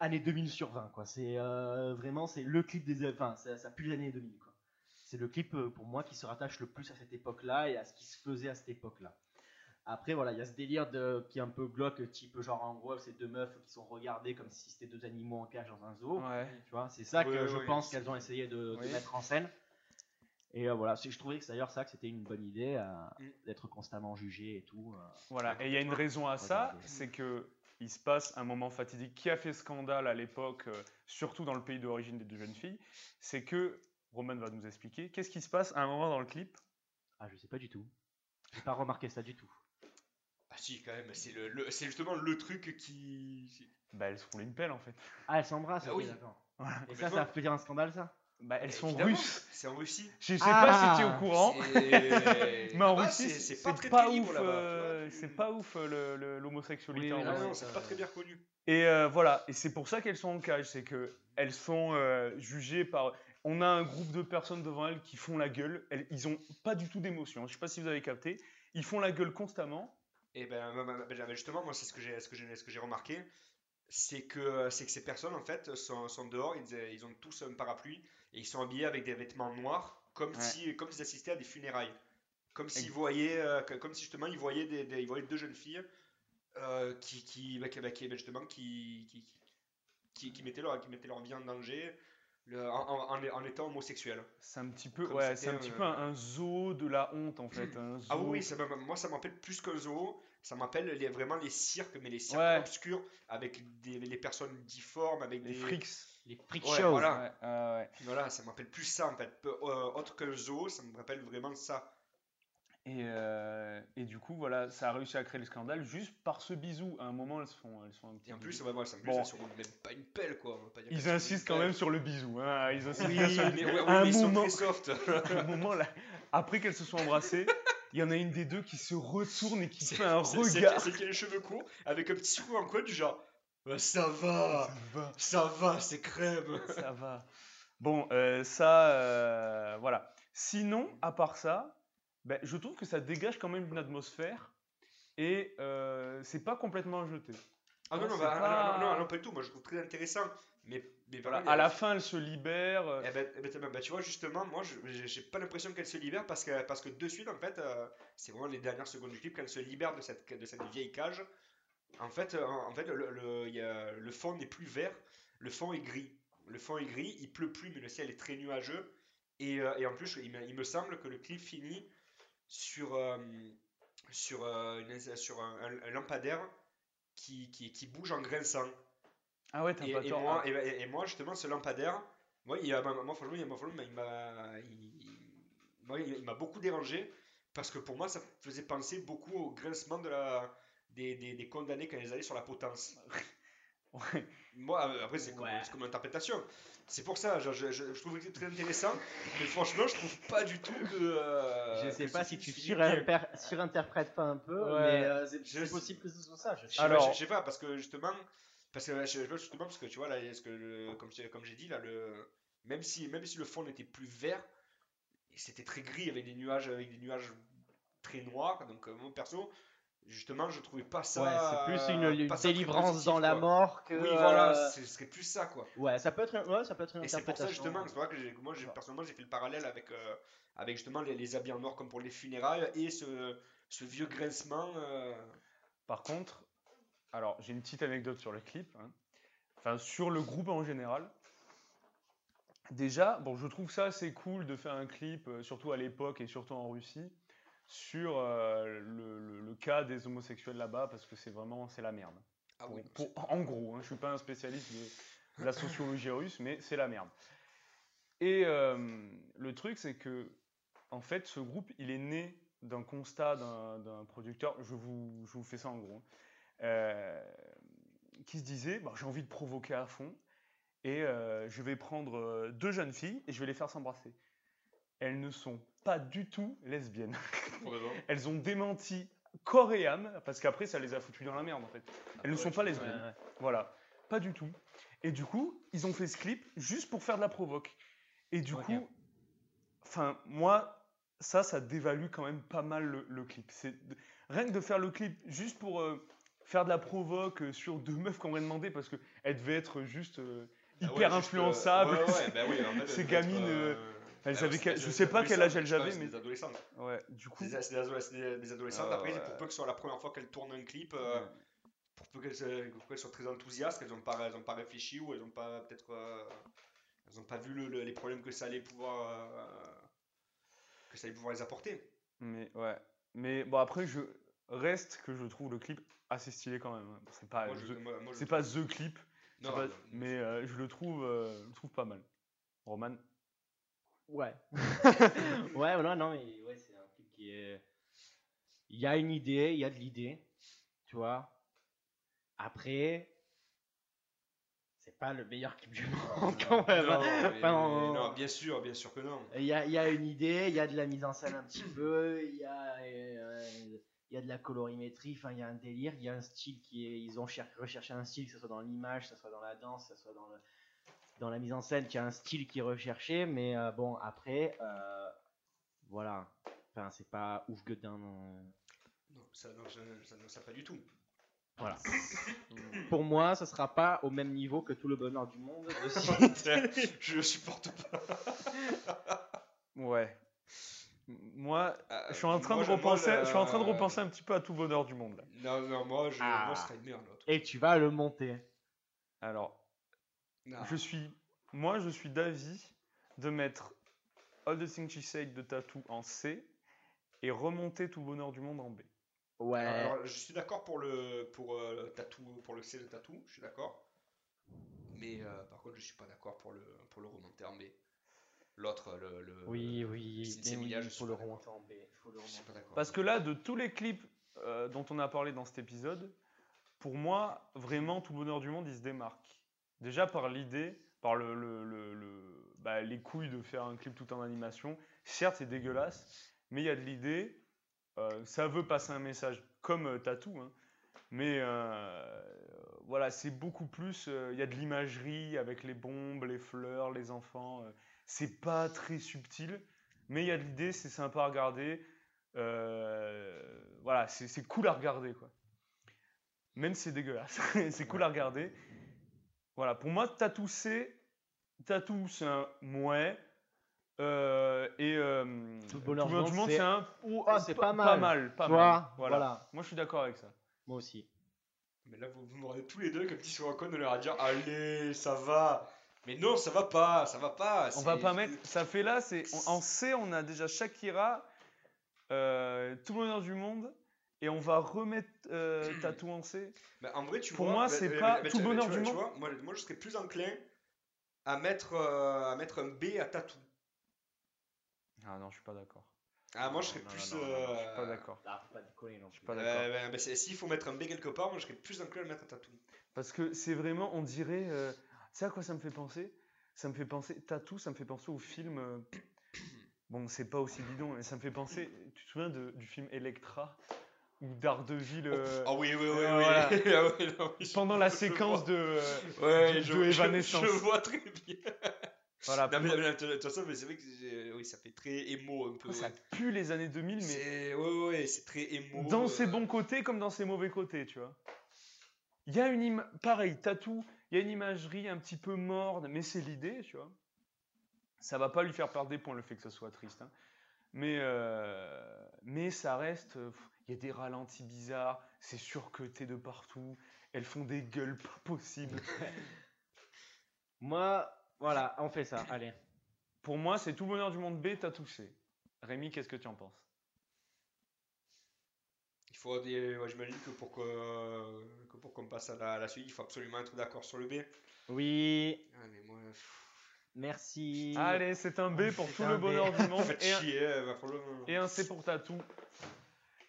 année 2000 sur 20, quoi. C'est euh, vraiment, c'est le clip des. Enfin, ça, ça pue les années 2000, quoi. C'est le clip euh, pour moi qui se rattache le plus à cette époque-là et à ce qui se faisait à cette époque-là. Après, voilà, il y a ce délire de, qui est un peu glauque, type genre en gros, ces deux meufs qui sont regardées comme si c'était deux animaux en cage dans un zoo. Ouais. Tu vois, c'est ça Oui, que oui, je oui, pense qu'elles ont essayé de, mettre en scène. Et euh, voilà, je trouvais que d'ailleurs ça que c'était une bonne idée euh, Mm. d'être constamment jugé et tout. euh. Voilà, et il y a une raison à ça, c'est que il se passe un moment fatidique qui a fait scandale à l'époque, surtout dans le pays d'origine des deux jeunes filles. C'est que Roman va nous expliquer qu'est-ce qui se passe à un moment dans le clip? Ah, je sais pas du tout. J'ai pas remarqué ça du tout. Ah si, quand même, c'est le, le- c'est justement le truc qui... Bah, elles se roulent une pelle en fait. Ah, elles s'embrassent, Ah oui. d'accord. Voilà. Et ça, ça peut dire un scandale, ça? Bah, elles sont Évidemment, russes. C'est en Russie. Je sais pas si tu es Ah, au courant. C'est- Mais en Là-bas, Russie, c'est- c'est pas très ouf. euh, tu C'est pas ouf euh, l'homosexualité en Ah Russie. c'est pas très bien connu. Et euh, voilà, et c'est pour ça qu'elles sont en cage, c'est que elles sont euh, jugées par. On a un groupe de personnes devant elles qui font la gueule. Elles, ils ont pas du tout d'émotion. Je sais pas si vous avez capté. Ils font la gueule constamment. Et ben, ben, justement, moi, c'est ce que j'ai, ce que j'ai, ce que j'ai remarqué, c'est que, c'est que ces personnes, en fait, sont, sont dehors, ils, ils ont tous un parapluie et ils sont habillés avec des vêtements noirs, comme Ouais. si, comme s'ils assistaient à des funérailles, comme s'ils voyaient, euh, comme si justement ils voyaient des, des- ils voyaient deux jeunes filles euh, qui, qui, bah, qui, bah, qui, bah, justement, qui, qui, qui, qui mettaient leur, qui mettaient leur vie en danger. Le- en, en- en- en étant homosexuels. C'est un petit peu, Comme ouais, c'est un petit peu un, un zoo de la honte en fait. Un Ah oui, ça moi ça m'appelle plus qu'un zoo, ça m'appelle les, vraiment les cirques, mais les cirques Ouais. obscurs, avec des, les personnes difformes, avec les des... freaks. Les freak Ouais, shows. voilà. Ouais, euh, ouais. Voilà, ça m'appelle plus ça en fait. Peu- euh, autre qu'un zoo, ça me rappelle vraiment ça. Et, euh, et du coup, voilà, ça a réussi à créer le scandale juste par ce bisou. À un moment, elles se font, elles se font un petit Et en plus, ouais, ouais, ça me Bon. sur même pas une pelle quoi. va pas Ils insistent quand même sur le bisou. Hein. Ils insistent Oui, sur le mais, bisou. ouais, un mais sont moment, très soft. un moment là, après qu'elles se sont embrassées, il y en a une des deux qui se retourne et qui fait un regard. C'est qu'il a les cheveux courts, avec un petit sourire en coin du genre. Bah, ça va, va. ça va, c'est crème. Ça va. Bon, euh, ça, euh, voilà. Sinon, à part ça, ben, je trouve que ça dégage quand même une atmosphère et euh, c'est pas complètement jeté. Ah non, non, bah, pas- non, non, non, pas du tout. Moi, je trouve très intéressant. Mais, mais Voilà, à la fin, elle se libère. euh, Eh ben, eh ben, bah, tu vois, justement, moi, je- j'ai pas l'impression qu'elle se libère parce que, parce que de suite, en fait, euh, c'est vraiment les dernières secondes du clip qu'elle se libère de cette, de cette vieille cage. En fait, en fait le, le, il y a- le fond n'est plus vert, le fond est gris. Le fond est gris, il pleut plus, mais le ciel est très nuageux. Et, et en plus, il me, il me semble que le clip finit sur, euh, sur, euh, une- sur un, un- un lampadaire qui, qui, qui bouge en grinçant. Ah ouais, t'as Et, pas et tort. moi, Ah, et, moi, justement, ce lampadaire, moi, il, a- moi, franchement, il, m'a il- m'a beaucoup dérangé parce que pour moi, ça faisait penser beaucoup au grincement de la, des, des, des condamnés quand ils allaient sur la potence. ouais. Moi, euh, après, c'est comme, Ouais. comme interprétation. C'est pour ça, je, je, je, je trouve que c'est très intéressant, mais franchement, je trouve pas du tout que. euh, Je sais que pas si tu surinterprètes pas un peu, Ouais. mais euh, c'est possible que ce soit ça. Je sais sais pas. Alors- je- je sais pas, parce que justement, parce que je sais pas, justement, parce que tu vois là, est-ce que le- comme j'ai comme j'ai dit là, le même si même si le fond n'était plus vert, c'était très gris avec des nuages avec des nuages très noirs. Donc euh, moi perso, justement, je trouvais pas ça. Ouais, c'est plus une, délivrance positif, dans la mort que. Oui, voilà, euh, ce serait plus ça quoi. Ouais, ça peut être, un- ouais, ça peut être une Et c'est pour ça justement, c'est pour ça que moi, personnellement, j'ai fait le parallèle avec euh, avec justement les, les habits en noir comme pour les funérailles et ce ce vieux grincement. euh, Par contre, alors j'ai une petite anecdote sur le clip, hein. enfin sur le groupe en général. Déjà, bon, je trouve ça assez cool de faire un clip, euh, surtout à l'époque et surtout en Russie, sur euh, le, le- le cas des homosexuels là-bas, parce que c'est vraiment c'est la merde. Ah Pour- oui, pour- en gros, hein, je suis pas un spécialiste de, de la sociologie russe, mais c'est la merde. Et euh, le truc, c'est que, en fait, ce groupe, il est né d'un constat d'un producteur, je vous, je vous fais ça en gros, euh, qui se disait, bah, j'ai envie de provoquer à fond, et je vais prendre deux jeunes filles et je vais les faire s'embrasser. Elles ne sont pas du tout lesbiennes. Elles ont démenti corps et âme, parce qu'après, ça les a foutues dans la merde, en fait. Elles ne ouais, sont pas lesbiennes. ouais. Voilà, pas du tout. Et du coup, ils ont fait ce clip juste pour faire de la provoque. Et du coup, enfin, moi, ça, ça dévalue quand même pas mal le, le clip. C'est rien que de faire le clip juste pour euh, faire de la provoque euh, sur deux meufs qu'on aurait demandé parce que elles devaient être juste euh, hyper influençables. ouais, ouais, bah oui, en fait, Ces gamines, euh, elles bah ouais, quel- c'est je sais pas quel âge elles je pense, mais- c'est des adolescentes. Ouais, du coup, C'est des, adolescentes. Ah Après, pour peu que ce soit la première fois qu'elles tournent un clip, euh, pour peu qu'elles pour qu'elles soient très enthousiastes, qu'elles n'ont pas, elles réfléchi ou elles n'ont pas peut-être, euh, elles ont pas vu le- le- les problèmes que ça allait pouvoir, euh, que ça allait pouvoir les apporter. mais ouais. Mais bon, après, je reste que je trouve le clip assez stylé quand même. hein. C'est pas, c'est pas the clip, c'est Non, pas- non, mais euh, je le trouve, euh, je le trouve pas mal. Roman. Ouais. ouais, non, non, mais ouais, c'est un truc qui est. Il y a une idée, il y a de l'idée, tu vois. Après, c'est pas le meilleur clip du monde quand même. Non, mais- Enfin, on- non, bien sûr, bien sûr que non. Il y a, y a une idée, il y a de la mise en scène un petit peu, il y a, euh, il y a de la colorimétrie, enfin il y a un délire, il y a un style qui est, ils ont cher- recherché un style, que ce soit dans l'image, que ce soit dans la danse, que ce soit dans, le, dans la mise en scène, qu'il y a un style qui est recherché, mais euh, bon après, euh, voilà, enfin c'est pas ouf gueudin. non. Non, ça, non, ça, ça, ça pas du tout. Voilà. Pour moi, ce sera pas au même niveau que tout le bonheur du monde. de je le supporte pas. Ouais. Moi, Euh, je suis en train moi, de repenser, je suis en train de repenser un petit peu à tout bonheur du monde là. Non, non, moi, je, Ah. moi, ce serait une merde. Et tu vas le monter. Alors, Non. je suis, moi, je suis d'avis de mettre All the Things She Said de Tattoo en C et remonter tout bonheur du monde en B. Ouais. Alors, je suis d'accord pour le pour euh, tatou pour le C de tatou, je suis d'accord. Mais euh, par contre, je suis pas d'accord pour le pour le remonter en B. L'autre, le, le oui, oui, mais il faut le remonter en B. il faut le Je suis remonter. pas d'accord. Parce que là, de tous les clips euh, dont on a parlé dans cet épisode, pour moi, vraiment, tout bonheur du monde, il se démarque. Déjà par l'idée, par bah, les couilles de faire un clip tout en animation. Certes, c'est dégueulasse, mais il y a de l'idée. euh, ça veut passer un message comme euh, Tattoo, hein. mais euh, voilà, c'est beaucoup plus. euh, Il y a de l'imagerie avec les bombes, les fleurs, les enfants. c'est pas très subtil, mais il y a de l'idée, c'est sympa à regarder. Voilà, c'est cool à regarder, quoi. Même si c'est dégueulasse, c'est cool à regarder. Voilà, pour moi, Tattoo c'est Tattoo c'est un mouais. euh, et euh, Tout le bonheur du du monde, monde, c'est- un. ou- Ah, c'est pas mal. Pas mal, pas mal. vois, Voilà. voilà. Moi, je suis d'accord avec ça. Moi aussi. Mais là, vous, vous me tous les deux comme si sur un con de leur à dire Allez, ça va. Mais non, ça va pas, ça va pas. On va pas mettre. Ça fait là, c'est on- en C, on a déjà Shakira, euh, tout le bonheur du monde, et on va remettre euh, Tattoo en C. Bah, en vrai, tu Pour vois, moi, bah, c'est bah, pas bah, tout bonheur du monde. vois, moi, moi, je serais plus enclin à mettre, euh, à mettre un B à tatou. Ah non, je suis pas d'accord. Ah, moi, je serais Non, plus. non, non, non, non, je suis pas euh, d'accord. Là, faut pas déconner non Je suis pas d'accord. S'il faut mettre un B quelque part, moi, je serais plus enclin à le mettre à tatou. Parce que c'est vraiment, on dirait. euh, tu sais à quoi ça me fait penser? Ça me fait penser. Tattoo, ça me fait penser au film. euh, bon, c'est pas aussi bidon, mais ça me fait penser. Tu te souviens de- du film Electra? Ou Daredevil. euh, Ah oui, oui, oui, oui. euh, voilà. Ah ouais, non, oui, je- pendant la je séquence vois. de. euh, Ouais, de- je, de je- Evanescence. je vois très bien. voilà, Non, mais, de toute façon, mais c'est vrai que oui, ça fait très émo un peu. ça ouais. pue les années 2000, mais ouais, ouais, c'est très émo. dans euh, ses bons côtés comme dans ses mauvais côtés, tu vois. Il y a une ima- pareil, Tattoo, il y a une imagerie un petit peu morne, mais c'est l'idée, tu vois. Ça va pas lui faire perdre des points le fait que ce soit triste, hein. mais euh, mais ça reste. euh, pff, Il y a des ralentis bizarres, c'est surcuté de partout, elles font des gueules pas possibles. Moi, voilà, on fait ça. Allez. Pour moi, c'est tout le bonheur du monde B, Tattoo C. Rémi, qu'est-ce que tu en penses? Il faut des... ouais, j'imagine que pour que, que pour qu'on passe à la, à la suite, il faut absolument être d'accord sur le B. Oui, Ah, mais moi, pff, merci. Allez, c'est un B pour tout le B. bonheur du monde faites et un, chier, va falloir- et un C pour Tattoo.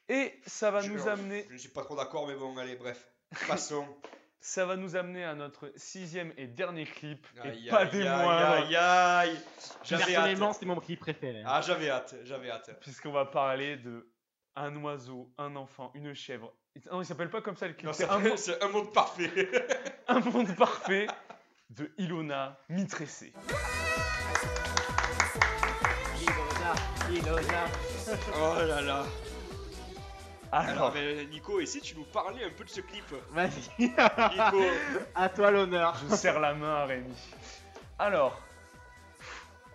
Et ça va Je- nous amener Je ne suis pas trop d'accord, mais bon, allez, bref. Passons. Ça va nous amener à notre sixième et dernier clip, et Aïe, pas aïe, des moindres, Aïe, aïe, J'avais Personnellement, hâte. c'était mon clip préféré. Ah, j'avais hâte, j'avais hâte. puisqu'on va parler de un oiseau, un enfant, une chèvre. Non, il s'appelle pas comme ça le clip, c'est c'est un, mo- c'est un monde parfait. un monde parfait de Ilona Mitressé. Ilona, Ilona. oh là là. Alors, Alors, mais Nico, et si tu nous parlais un peu de ce clip Vas-y. Nico, à toi l'honneur. je serre la main à Rémi. Alors,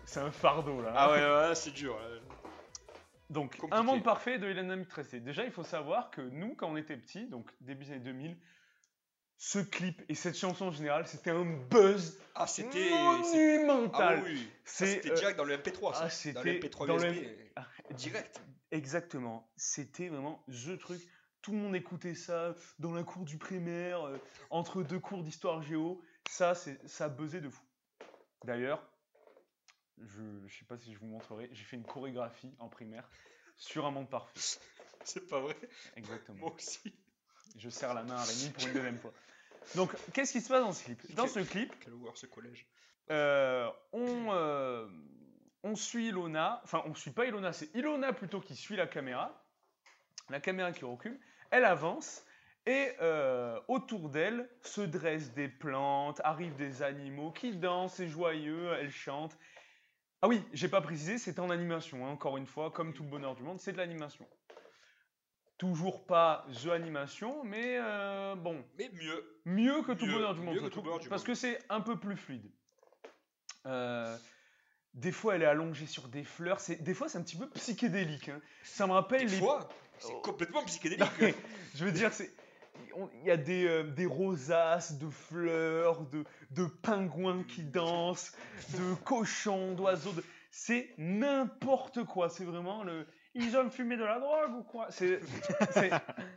c'est un fardeau là. ah ouais, ouais, c'est dur. là. Donc, Compliqué. un monde parfait de Ilona Mitressé. Déjà, il faut savoir que nous, quand on était petits, donc début des années 2000, ce clip et cette chanson en général, c'était un buzz Ah, c'était. monumental. Ah oui, ça, C'est, c'était euh, direct dans le MP3. Ça. ah, dans c'était le MP3 dans le- USB. Ah, Direct. Exactement. C'était vraiment the truc. Tout le monde écoutait ça dans la cour du primaire, euh, entre deux cours d'histoire géo. Ça, c'est, ça buzzait de fou. D'ailleurs, je ne sais pas si je vous montrerai, j'ai fait une chorégraphie en primaire sur un monde parfait. C'est pas vrai. Exactement. Moi aussi. Je serre la main à Rémi pour une deuxième fois. Donc, qu'est-ce qui se passe dans ce clip? Dans ce clip, Quel horreur ce collège. euh, on, euh, on suit Ilona, enfin on suit pas Ilona, c'est Ilona plutôt qui suit la caméra, la caméra qui recule, elle avance et euh, autour d'elle se dressent des plantes, arrivent des animaux qui dansent, c'est joyeux, elle chante. Ah oui, j'ai pas précisé, c'est en animation, hein, encore une fois, comme tout le bonheur du monde, c'est de l'animation. Toujours pas The Animation, mais euh, bon, Mais mieux. mieux que tout Mieux- bonheur du monde, mieux que je tout trouve, bonheur du parce monde. que c'est un peu plus fluide. Euh, des fois, elle est allongée sur des fleurs. C'est des fois, c'est un petit peu psychédélique. hein. Ça me rappelle Des les. fois, c'est Oh. complètement Non, psychédélique. mais je veux dire, c'est. on- Il y a des, euh, des rosaces de fleurs, de, de pingouins qui dansent, de cochons, d'oiseaux. de- C'est n'importe quoi. C'est vraiment le. Ils ont fumé de la drogue ou quoi? C'est. c'est-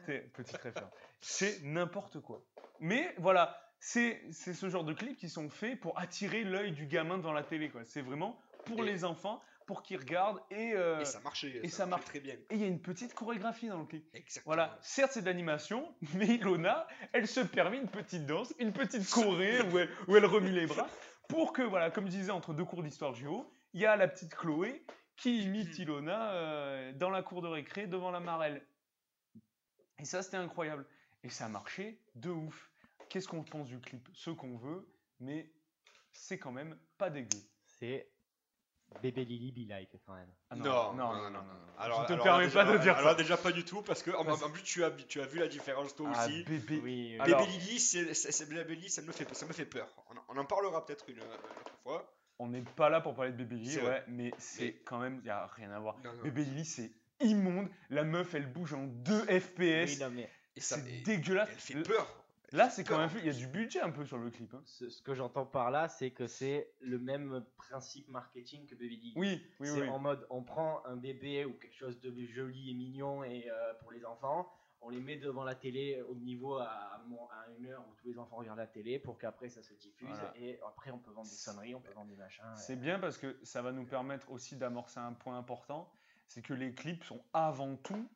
c'est- Petite référence. C'est n'importe quoi. Mais voilà, c'est c'est ce genre de clips qui sont faits pour attirer l'œil du gamin devant la télé. quoi. C'est vraiment pour Et- les enfants, pour qu'ils regardent. Et euh, Et ça marchait. et ça marche. très bien. et il y a une petite chorégraphie dans le clip. Exactement. Voilà, certes c'est de l'animation, mais Ilona, elle se permet une petite danse, une petite choré où elle, où elle remue les bras, pour que, voilà, comme je disais, entre deux cours d'histoire géo, il y a la petite Chloé qui imite Ilona euh, dans la cour de récré devant la marelle. Et ça, c'était incroyable. Et ça a marché de ouf. Qu'est-ce qu'on pense du clip? Ce qu'on veut, mais c'est quand même pas dégueu. C'est bébé Lily Be Like quand même. Ah non, non, non, non, non. Alors, je te alors permets là, pas déjà- de dire alors ça. déjà pas du tout parce que en, plus tu as, tu as vu la différence toi Ah, aussi. bébé. Oui, Alors- Bébé Lily, c'est, c'est, c'est- Bébé Lily, ça me fait, ça me fait peur. On, en- on en parlera peut-être une, une autre fois. On n'est pas là pour parler de Bébé Lily, C'est ouais, vrai. mais c'est Mais- quand même, il n'y a rien à voir. Non, non. Bébé Lily, c'est immonde. La meuf, elle bouge en 2 FPS. Oui, non, mais Et ça, c'est dégueulasse. elle fait peur. Là, c'est quand même. Il y a du budget un peu sur le clip. hein. ce, ce que j'entends par là, c'est que c'est le même principe marketing que Baby Lily. Oui, oui, c'est oui. en mode on prend un bébé ou quelque chose de joli et mignon et euh, pour les enfants, on les met devant la télé au niveau à, une heure où tous les enfants regardent la télé pour qu'après ça se diffuse Voilà. et après on peut vendre des sonneries, on peut vendre des machins. C'est bien parce que ça va nous permettre aussi d'amorcer un point important c'est que les clips sont avant tout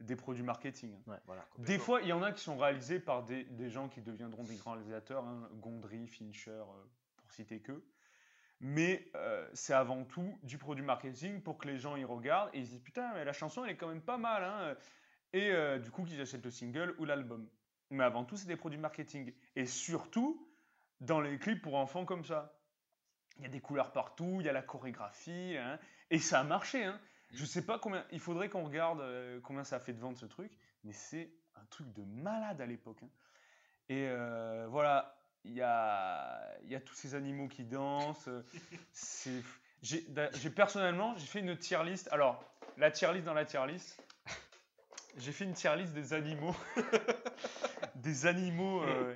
des produits marketing. Ouais, voilà. Des fois, il y en a qui sont réalisés par des, des gens qui deviendront des grands réalisateurs, hein, Gondry, Fincher, euh, pour citer que. Mais euh, c'est avant tout du produit marketing pour que les gens y regardent et ils se disent putain, mais la chanson elle est quand même pas mal. Hein. Et euh, du coup, qu'ils achètent le single ou l'album. Mais avant tout, c'est des produits marketing. Et surtout, dans les clips pour enfants comme ça. Il y a des couleurs partout, il y a la chorégraphie, hein, et ça a marché. Hein. Je sais pas combien, il faudrait qu'on regarde euh, combien ça a fait de vendre ce truc, mais c'est un truc de malade à l'époque. hein. Et euh, voilà, il y a, il y a tous ces animaux qui dansent. euh, c'est, j'ai, d'a- j'ai personnellement, j'ai fait une tier list. Alors, la tier list dans la tier list, j'ai fait une tier list des animaux, des animaux euh,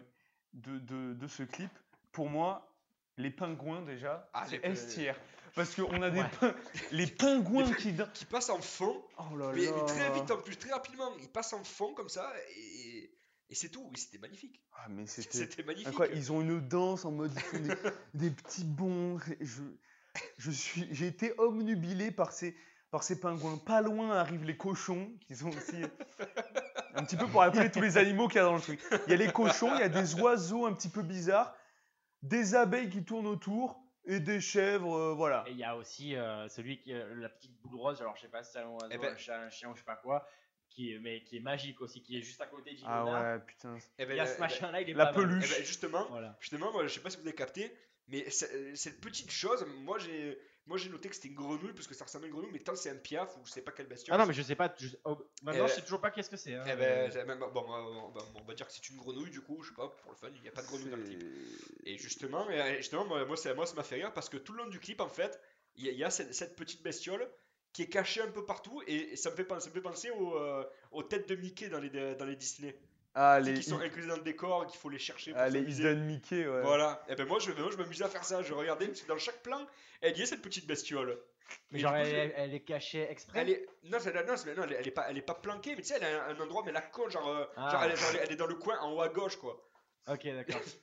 de, de, de ce clip. Pour moi, les pingouins déjà, Ah, c'est les- S tier. Parce qu'on a des Ouais. pin- les pingouins qui dansent. Qui passe en fond, Oh là mais, là. mais très vite en plus, très rapidement. Il passe en fond comme ça et, et c'est tout. C'était magnifique. Ah, mais c'était. Magnifique. Ils ont une danse en mode ils font des, des petits bonds. et Je, je suis, j'ai été omnubilé par ces, par ces pingouins. Pas loin arrivent les cochons, qui sont aussi un petit peu pour rappeler tous les animaux qu'il y a dans le truc. Il y a les cochons, il y a des oiseaux un petit peu bizarres, des abeilles qui tournent autour et des chèvres, euh, voilà. Et il y a aussi euh, celui qui euh, la petite boule rose, alors je sais pas si c'est un oiseau, Eh ben- un chat, un chien ou je sais pas quoi, qui est, mais qui est magique aussi, qui est juste à côté d'Ilona. Ah ouais, putain. Eh ben, Il y a eh ce ben- machin là, il est la pas mal. peluche. eh ben, justement, Voilà. justement, moi, je sais pas si vous avez capté, mais c'est- cette petite chose, moi j'ai, moi j'ai noté que c'était une grenouille parce que ça ressemble à une grenouille, mais tant c'est un piaf ou je sais pas quelle bestiole. Ah non, mais je sais pas. je- oh, maintenant, Eh je ben- sais toujours pas qu'est-ce que c'est. hein. Eh ben, même- bon, bon, on va- dire que c'est une grenouille du coup, je sais pas, pour le fun, il n'y a pas de grenouille dans le clip. Et justement, justement moi, moi, ça moi, ça m'a fait rire parce que tout le long du clip, en fait, il y, a- il y a cette, cette petite bestiole qui est cachée un peu partout et, et ça, me fait penser, ça me fait penser aux, euh, aux têtes de Mickey dans les, dans les Disney. Ah, les, qui sont inclus dans le décor et qu'il faut les chercher pour ah, les. Hidden Mickey, ouais. Voilà, et ben moi je, moi, je m'amusais à faire ça, je regardais parce que dans chaque plan, elle y est cette petite bestiole. Mais genre, coup, elle, je- est- elle est cachée exprès. Elle est... Non, c'est- non, c'est- non, elle, est- elle est pas, elle est pas planquée, mais tu sais, elle a un, un endroit, mais la con, genre, euh, Ah. genre, elle, est- genre, elle est- elle est dans le coin en haut à gauche, quoi. Ok, d'accord.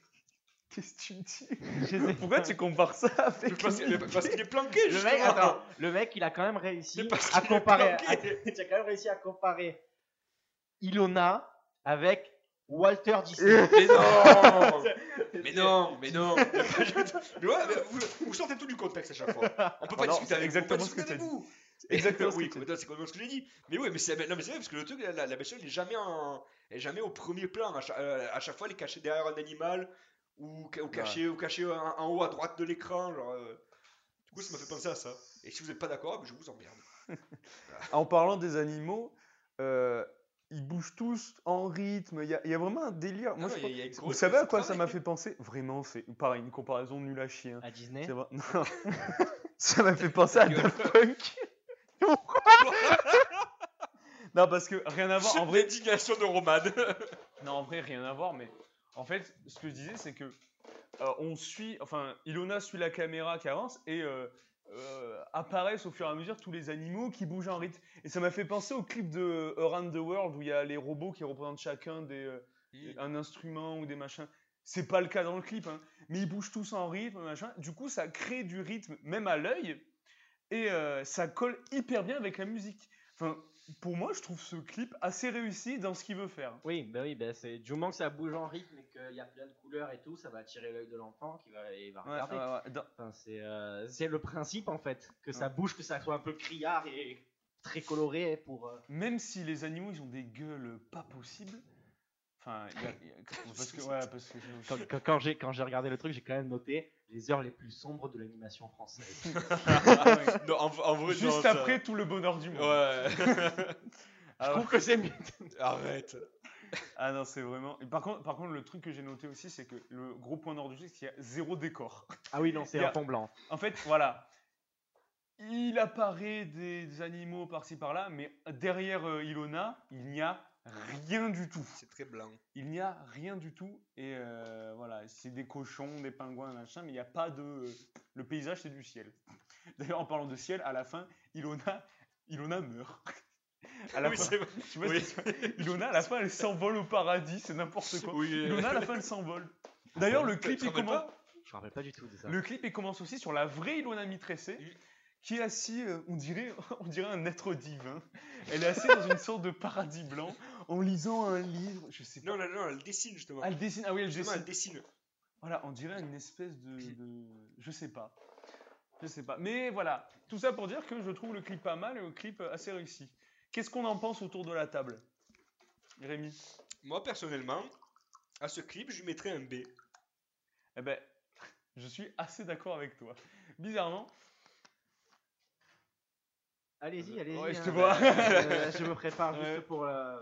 Qu'est-ce que tu dis? Pourquoi tu compares ça avec Parce, parce qu'il est planqué, Le mec, attends, le mec, il a quand même réussi à est comparer. à- il a quand même réussi à comparer Ilona avec Walter Disney. Mais non Mais non Mais non Mais ouais, mais vous, vous sortez tout du contexte à chaque fois. On peut pas Ah non, discuter avec exactement ce que vous. Exactement ce oui, c'est complètement ce que j'ai dit. Mais oui, mais c'est vrai parce que le truc, la, la, la bestiole, elle est jamais en, elle est jamais au premier plan. À chaque, euh, à chaque fois, elle est cachée derrière un animal ou, ca- ou cachée ou cachée en, en haut à droite de l'écran. Genre, euh. Du coup, ça m'a fait penser à ça. Et si vous n'êtes pas d'accord, je vous emmerde. En parlant des animaux, euh, ils bougent tous en rythme. Il y, a- il y a vraiment un délire. Moi, je y pense- Vous savez à quoi ça m'a fait penser? Vraiment, c'est pareil, une comparaison nulle à chien. À Disney? C'est vrai- Non. ça m'a fait penser à Daft Punk. non, parce que rien à voir. En vrai, de Roman. Non, en vrai, rien à voir, mais en fait, ce que je disais, c'est que euh, on suit, enfin, Ilona suit la caméra qui avance et euh, euh, apparaissent au fur et à mesure tous les animaux qui bougent en rythme. Et ça m'a fait penser au clip de Around the World où il y a les robots qui représentent chacun des, euh, un instrument ou des machins. C'est pas le cas dans le clip, hein, mais ils bougent tous en rythme, machin. Du coup, ça crée du rythme, même à l'œil, et euh, ça colle hyper bien avec la musique. Enfin, pour moi, je trouve ce clip assez réussi dans ce qu'il veut faire. Oui, bah oui, bah c'est du moment que ça bouge en rythme et qu'il y a plein de couleurs et tout, ça va attirer l'œil de l'enfant qui va, il va Ouais, regarder. ouais, ouais. Dans- Enfin, c'est euh, c'est le principe en fait, que ça bouge, que ça soit un peu criard et très coloré pour. euh, même si les animaux ils ont des gueules pas possibles. Enfin, il y a- il y a- parce que ouais, parce que j'ai Quand, aussi- quand- quand j'ai quand j'ai regardé le truc, j'ai quand même noté les heures les plus sombres de l'animation française. Ah ouais. Non, en, en vrai, non, juste ça- après tout le bonheur du monde. Ouais. Ah, Je trouve que c'est mieux. Arrête. Ah non, c'est vraiment. et par contre, par contre, le truc que j'ai noté aussi, c'est que le gros point d'ordre du jeu, c'est qu'il y a zéro décor. Ah oui, non, c'est un fond blanc. En fait, voilà. Il apparaît des animaux par-ci par-là, mais derrière euh, Ilona, il n'y a rien du tout. C'est très blanc. Il n'y a rien du tout. Et euh, voilà, c'est des cochons, des pingouins, machin, mais il n'y a pas de. euh, Le paysage, c'est du ciel. D'ailleurs, en parlant de ciel, à la fin, Ilona, Ilona meurt. À la Oui, fin, c'est vrai. tu vois, Oui. Ilona, à la fin, elle s'envole au paradis, c'est n'importe quoi. Oui. Ilona, à la fin, elle s'envole. D'ailleurs, le clip, il commence. pas? Je me rappelle pas du tout de ça. Le clip il commence aussi sur la vraie Ilona Mitressé. Qui est assise, euh, on dirait, on dirait un être divin. Elle est assise dans une sorte de paradis blanc, en lisant un livre, je sais pas. Non, non, non, elle dessine justement. Elle dessine, ah oui, elle Justement, dessine. elle dessine. Voilà, on dirait une espèce de, de- je sais pas. Je sais pas. Mais voilà, tout ça pour dire que je trouve le clip pas mal et le clip assez réussi. Qu'est-ce qu'on en pense autour de la table Rémi? Moi, personnellement, à ce clip, je lui mettrais un B. Eh ben, je suis assez d'accord avec toi. Bizarrement, Allez-y, allez-y. Ouais, je hein, te vois. euh, je me prépare juste Ouais. pour. euh,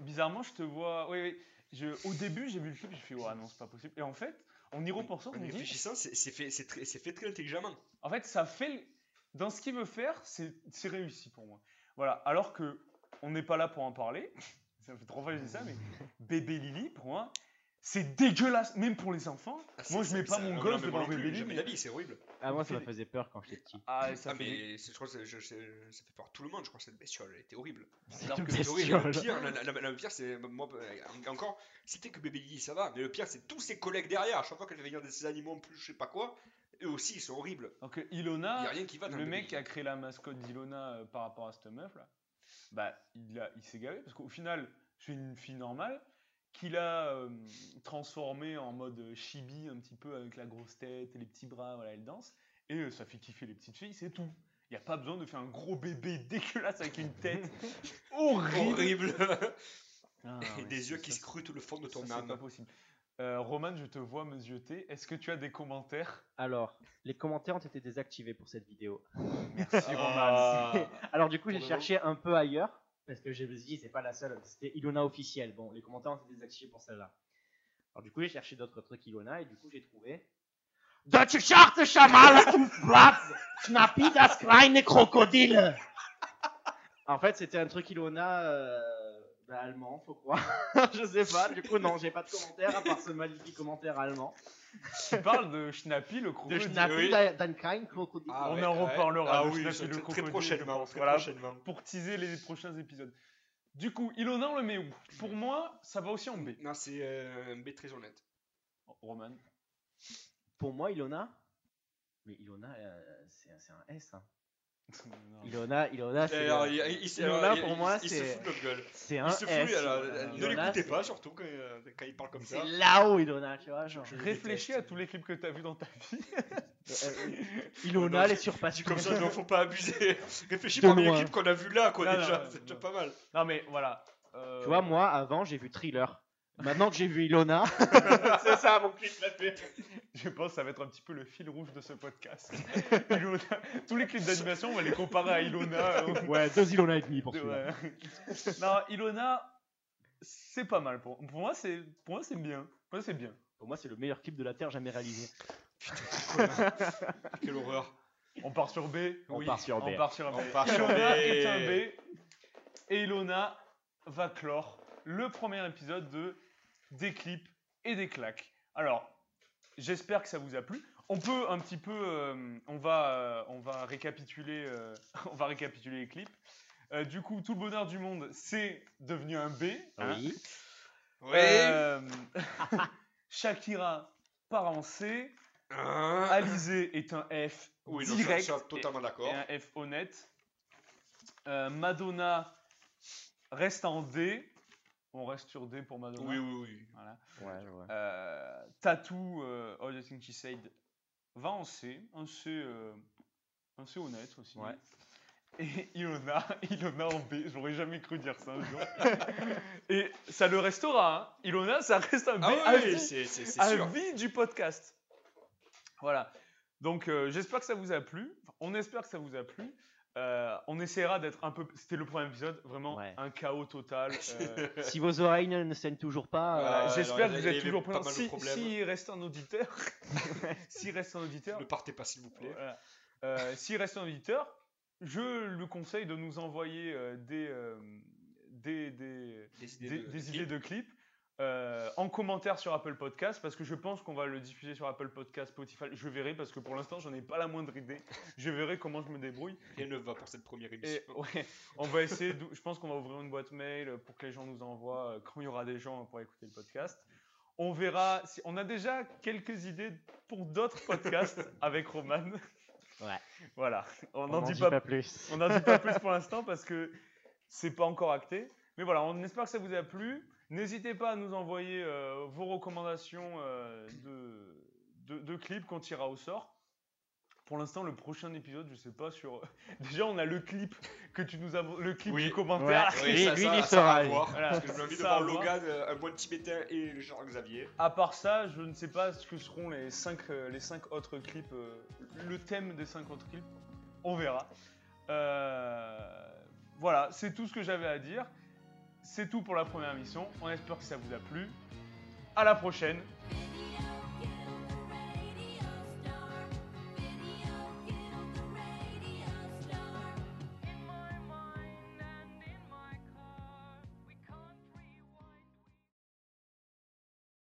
bizarrement, je te vois. Oui, oui. Je, au début, j'ai vu le clip, j'ai fait, ouais, non, c'est pas possible. Et en fait, en y repensant, y dis, réfléchissant, c'est fait, c'est très, c'est fait très intelligemment. en fait, ça fait. Dans ce qu'il veut faire, c'est c'est réussi pour moi. Voilà. Alors que on n'est pas là pour en parler. Ça fait trois fois que je dis ça, mais bébé Lily, pour moi, c'est dégueulasse, même pour les enfants. Ah, moi, je mets pas ça- mon gosse devant Lily. Jamais d'avis, c'est horrible. Ah, moi, ça me faisait peur quand j'étais petit. Ah, ça Ah, fait des- mais je crois que je- ça fait peur à tout le monde. Je crois que cette bestiole, elle était horrible. Alors que horrible. Le pire, la- la- la- le pire, c'est moi euh, encore. C'était que bébé Lily, ça va. Mais le pire, c'est tous ses collègues derrière. À chaque fois qu'elle fait venir des animaux en plus, je sais pas quoi. Eux aussi, ils sont horribles. Donc y Ilona, a rien qui va dans le mec qui a créé la mascotte d'Ilona euh, par rapport à cette meuf là, bah il, a- il s'est gavé parce qu'au final c'est une fille normale qu'il a euh, transformée en mode chibi un petit peu avec la grosse tête et les petits bras, voilà elle danse et euh, ça fait kiffer les petites filles, c'est tout. Il n'y a pas besoin de faire un gros bébé dégueulasse avec une tête horrible. Horrible. Ah, Et des ça- yeux qui scrutent le fond de ton ça, c'est pas âme. possible. Euh, Roman, je te vois me zioter. Est-ce que tu as des commentaires? Alors, les commentaires ont été désactivés pour cette vidéo. Merci Roman. Ah. Alors, du coup, j'ai cherché un peu ailleurs. Parce que je me suis dit, c'est pas la seule. C'était Ilona officielle. Bon, les commentaires ont été désactivés pour celle-là. Alors, du coup, j'ai cherché d'autres trucs Ilona. Et du coup, j'ai trouvé. Deutsche Scharte Schamala Platz, Schnappi das kleine Krokodil. En fait, c'était un truc Ilona euh, bah, allemand, faut croire. je sais pas. Du coup, non, j'ai pas de commentaire à part ce magnifique commentaire allemand. Tu parles de Schnappy, le De crocodile. Schnappi oui. da- das kleine Krokodil. Ah On ouais, en ouais. reparlera Ah de oui, le très, crocodile, très prochainement. je pense. Très Voilà. prochainement. pour teaser les prochains épisodes. Du coup, Ilona, on le met où? Pour moi, ça va aussi en B. Non, c'est euh, un B très honnête. Roman? Pour moi, Ilona. Mais Ilona, euh, c'est c'est un S. hein. Non. Ilona, Ilona, c'est. Alors, le- il, il- il- il- pour il- moi, il se c'est- fout de notre gueule. C'est un Il se fout, S. alors, Ilona. ne l'écoutez pas, surtout quand, euh, quand il parle comme ça. C'est là-haut, Ilona, tu vois. Genre. Je- Réfléchis déteste. à tous les clips que t'as vus dans ta vie. Euh, Ilona, les surpasse. Dit comme ça, il faut pas abuser. Réfléchis parmi les clips qu'on a vus là, quoi, Non, non, déjà. non, C'est déjà non. pas mal. Non mais voilà. euh, Tu vois, moi, avant, j'ai vu Thriller. Maintenant que j'ai vu Ilona, c'est ça mon clip préféré. Je pense que ça va être un petit peu le fil rouge de ce podcast. Ilona- Tous les clips d'animation, on va les comparer à Ilona. euh, ouais, deux Ilona et demi pour de- celui-là. ouais. non, Ilona, c'est pas mal. Pour, pour moi, c'est pour moi c'est bien. Pour moi, c'est bien. Pour moi, c'est le meilleur clip de la Terre jamais réalisé. Quelle horreur. On part sur B. On part sur B. On part sur B. On part sur Ilona B. est un B. Et Ilona va clore le premier épisode de Des clips et des claques. Alors, j'espère que ça vous a plu. On peut un petit peu, euh, on va, euh, on va récapituler, euh, on va récapituler les clips. Euh, du coup, tout le bonheur du monde, c'est devenu un B. hein. Oui. Oui. Euh, Shakira part en C. Hein Alizé est un F Oui, direct. ça, totalement d'accord. un F honnête. Euh, Madonna reste en D. On reste sur D pour Madonna. Oui, oui, oui. Voilà. Ouais, je vois. Euh, Tattoo, euh, All the Things She Said, va en C. Un C, euh, un C honnête aussi. Ouais. Et Ilona, Ilona en B. J'aurais jamais cru dire ça un jour. Et ça le restera. Hein. Ilona, ça reste un B Ah à oui, vie c'est c'est- c'est à sûr. vie du podcast. Voilà. Donc euh, j'espère que ça vous a plu. Enfin, on espère que ça vous a plu. Euh, on essaiera d'être un peu. C'était le premier épisode, vraiment Ouais. un chaos total. Euh, Si vos oreilles ne ne saignent toujours pas, Voilà. euh, Ouais, J'espère que vous êtes toujours pas présents. Si, s'il reste un auditeur, s'il reste un auditeur, Ne partez pas, s'il vous plaît. voilà. Euh, s'il reste un auditeur, je lui conseille de nous envoyer euh, des, euh, des, des, Des idées des, de- des de idées de clips euh, en commentaire sur Apple Podcast parce que je pense qu'on va le diffuser sur Apple Podcast, Spotify. Je verrai parce que pour l'instant j'en ai pas la moindre idée. Je verrai comment je me débrouille. Rien ne va pour cette première émission. Et ouais, on va essayer. Je pense qu'on va ouvrir une boîte mail pour que les gens nous envoient euh, quand il y aura des gens pour écouter le podcast. On verra. Si, on a déjà quelques idées pour d'autres podcasts avec Roman. Ouais. Voilà. On n'en dit dit pas pas plus. on n'en dit pas plus pour l'instant parce que c'est pas encore acté. Mais voilà, on espère que ça vous a plu. N'hésitez pas à nous envoyer euh, vos recommandations euh, de, de, de clips qu'on tirera au sort. Pour l'instant, le prochain épisode, je sais pas sur. Déjà, on a le clip que tu nous as, le clip Oui. du commentaire. Ouais. Oui, Lui- ça, lui, ça, il ça sera, à lui. voir, Voilà. Parce que j'ai envie de voir. Logan, euh, un bon tibétain et le Jean Xavier. À part ça, je ne sais pas ce que seront les 5 les cinq autres clips, euh, le thème des 5 autres clips. On verra. Euh, voilà, c'est tout ce que j'avais à dire. C'est tout pour la première émission. On espère que ça vous a plu. À la prochaine.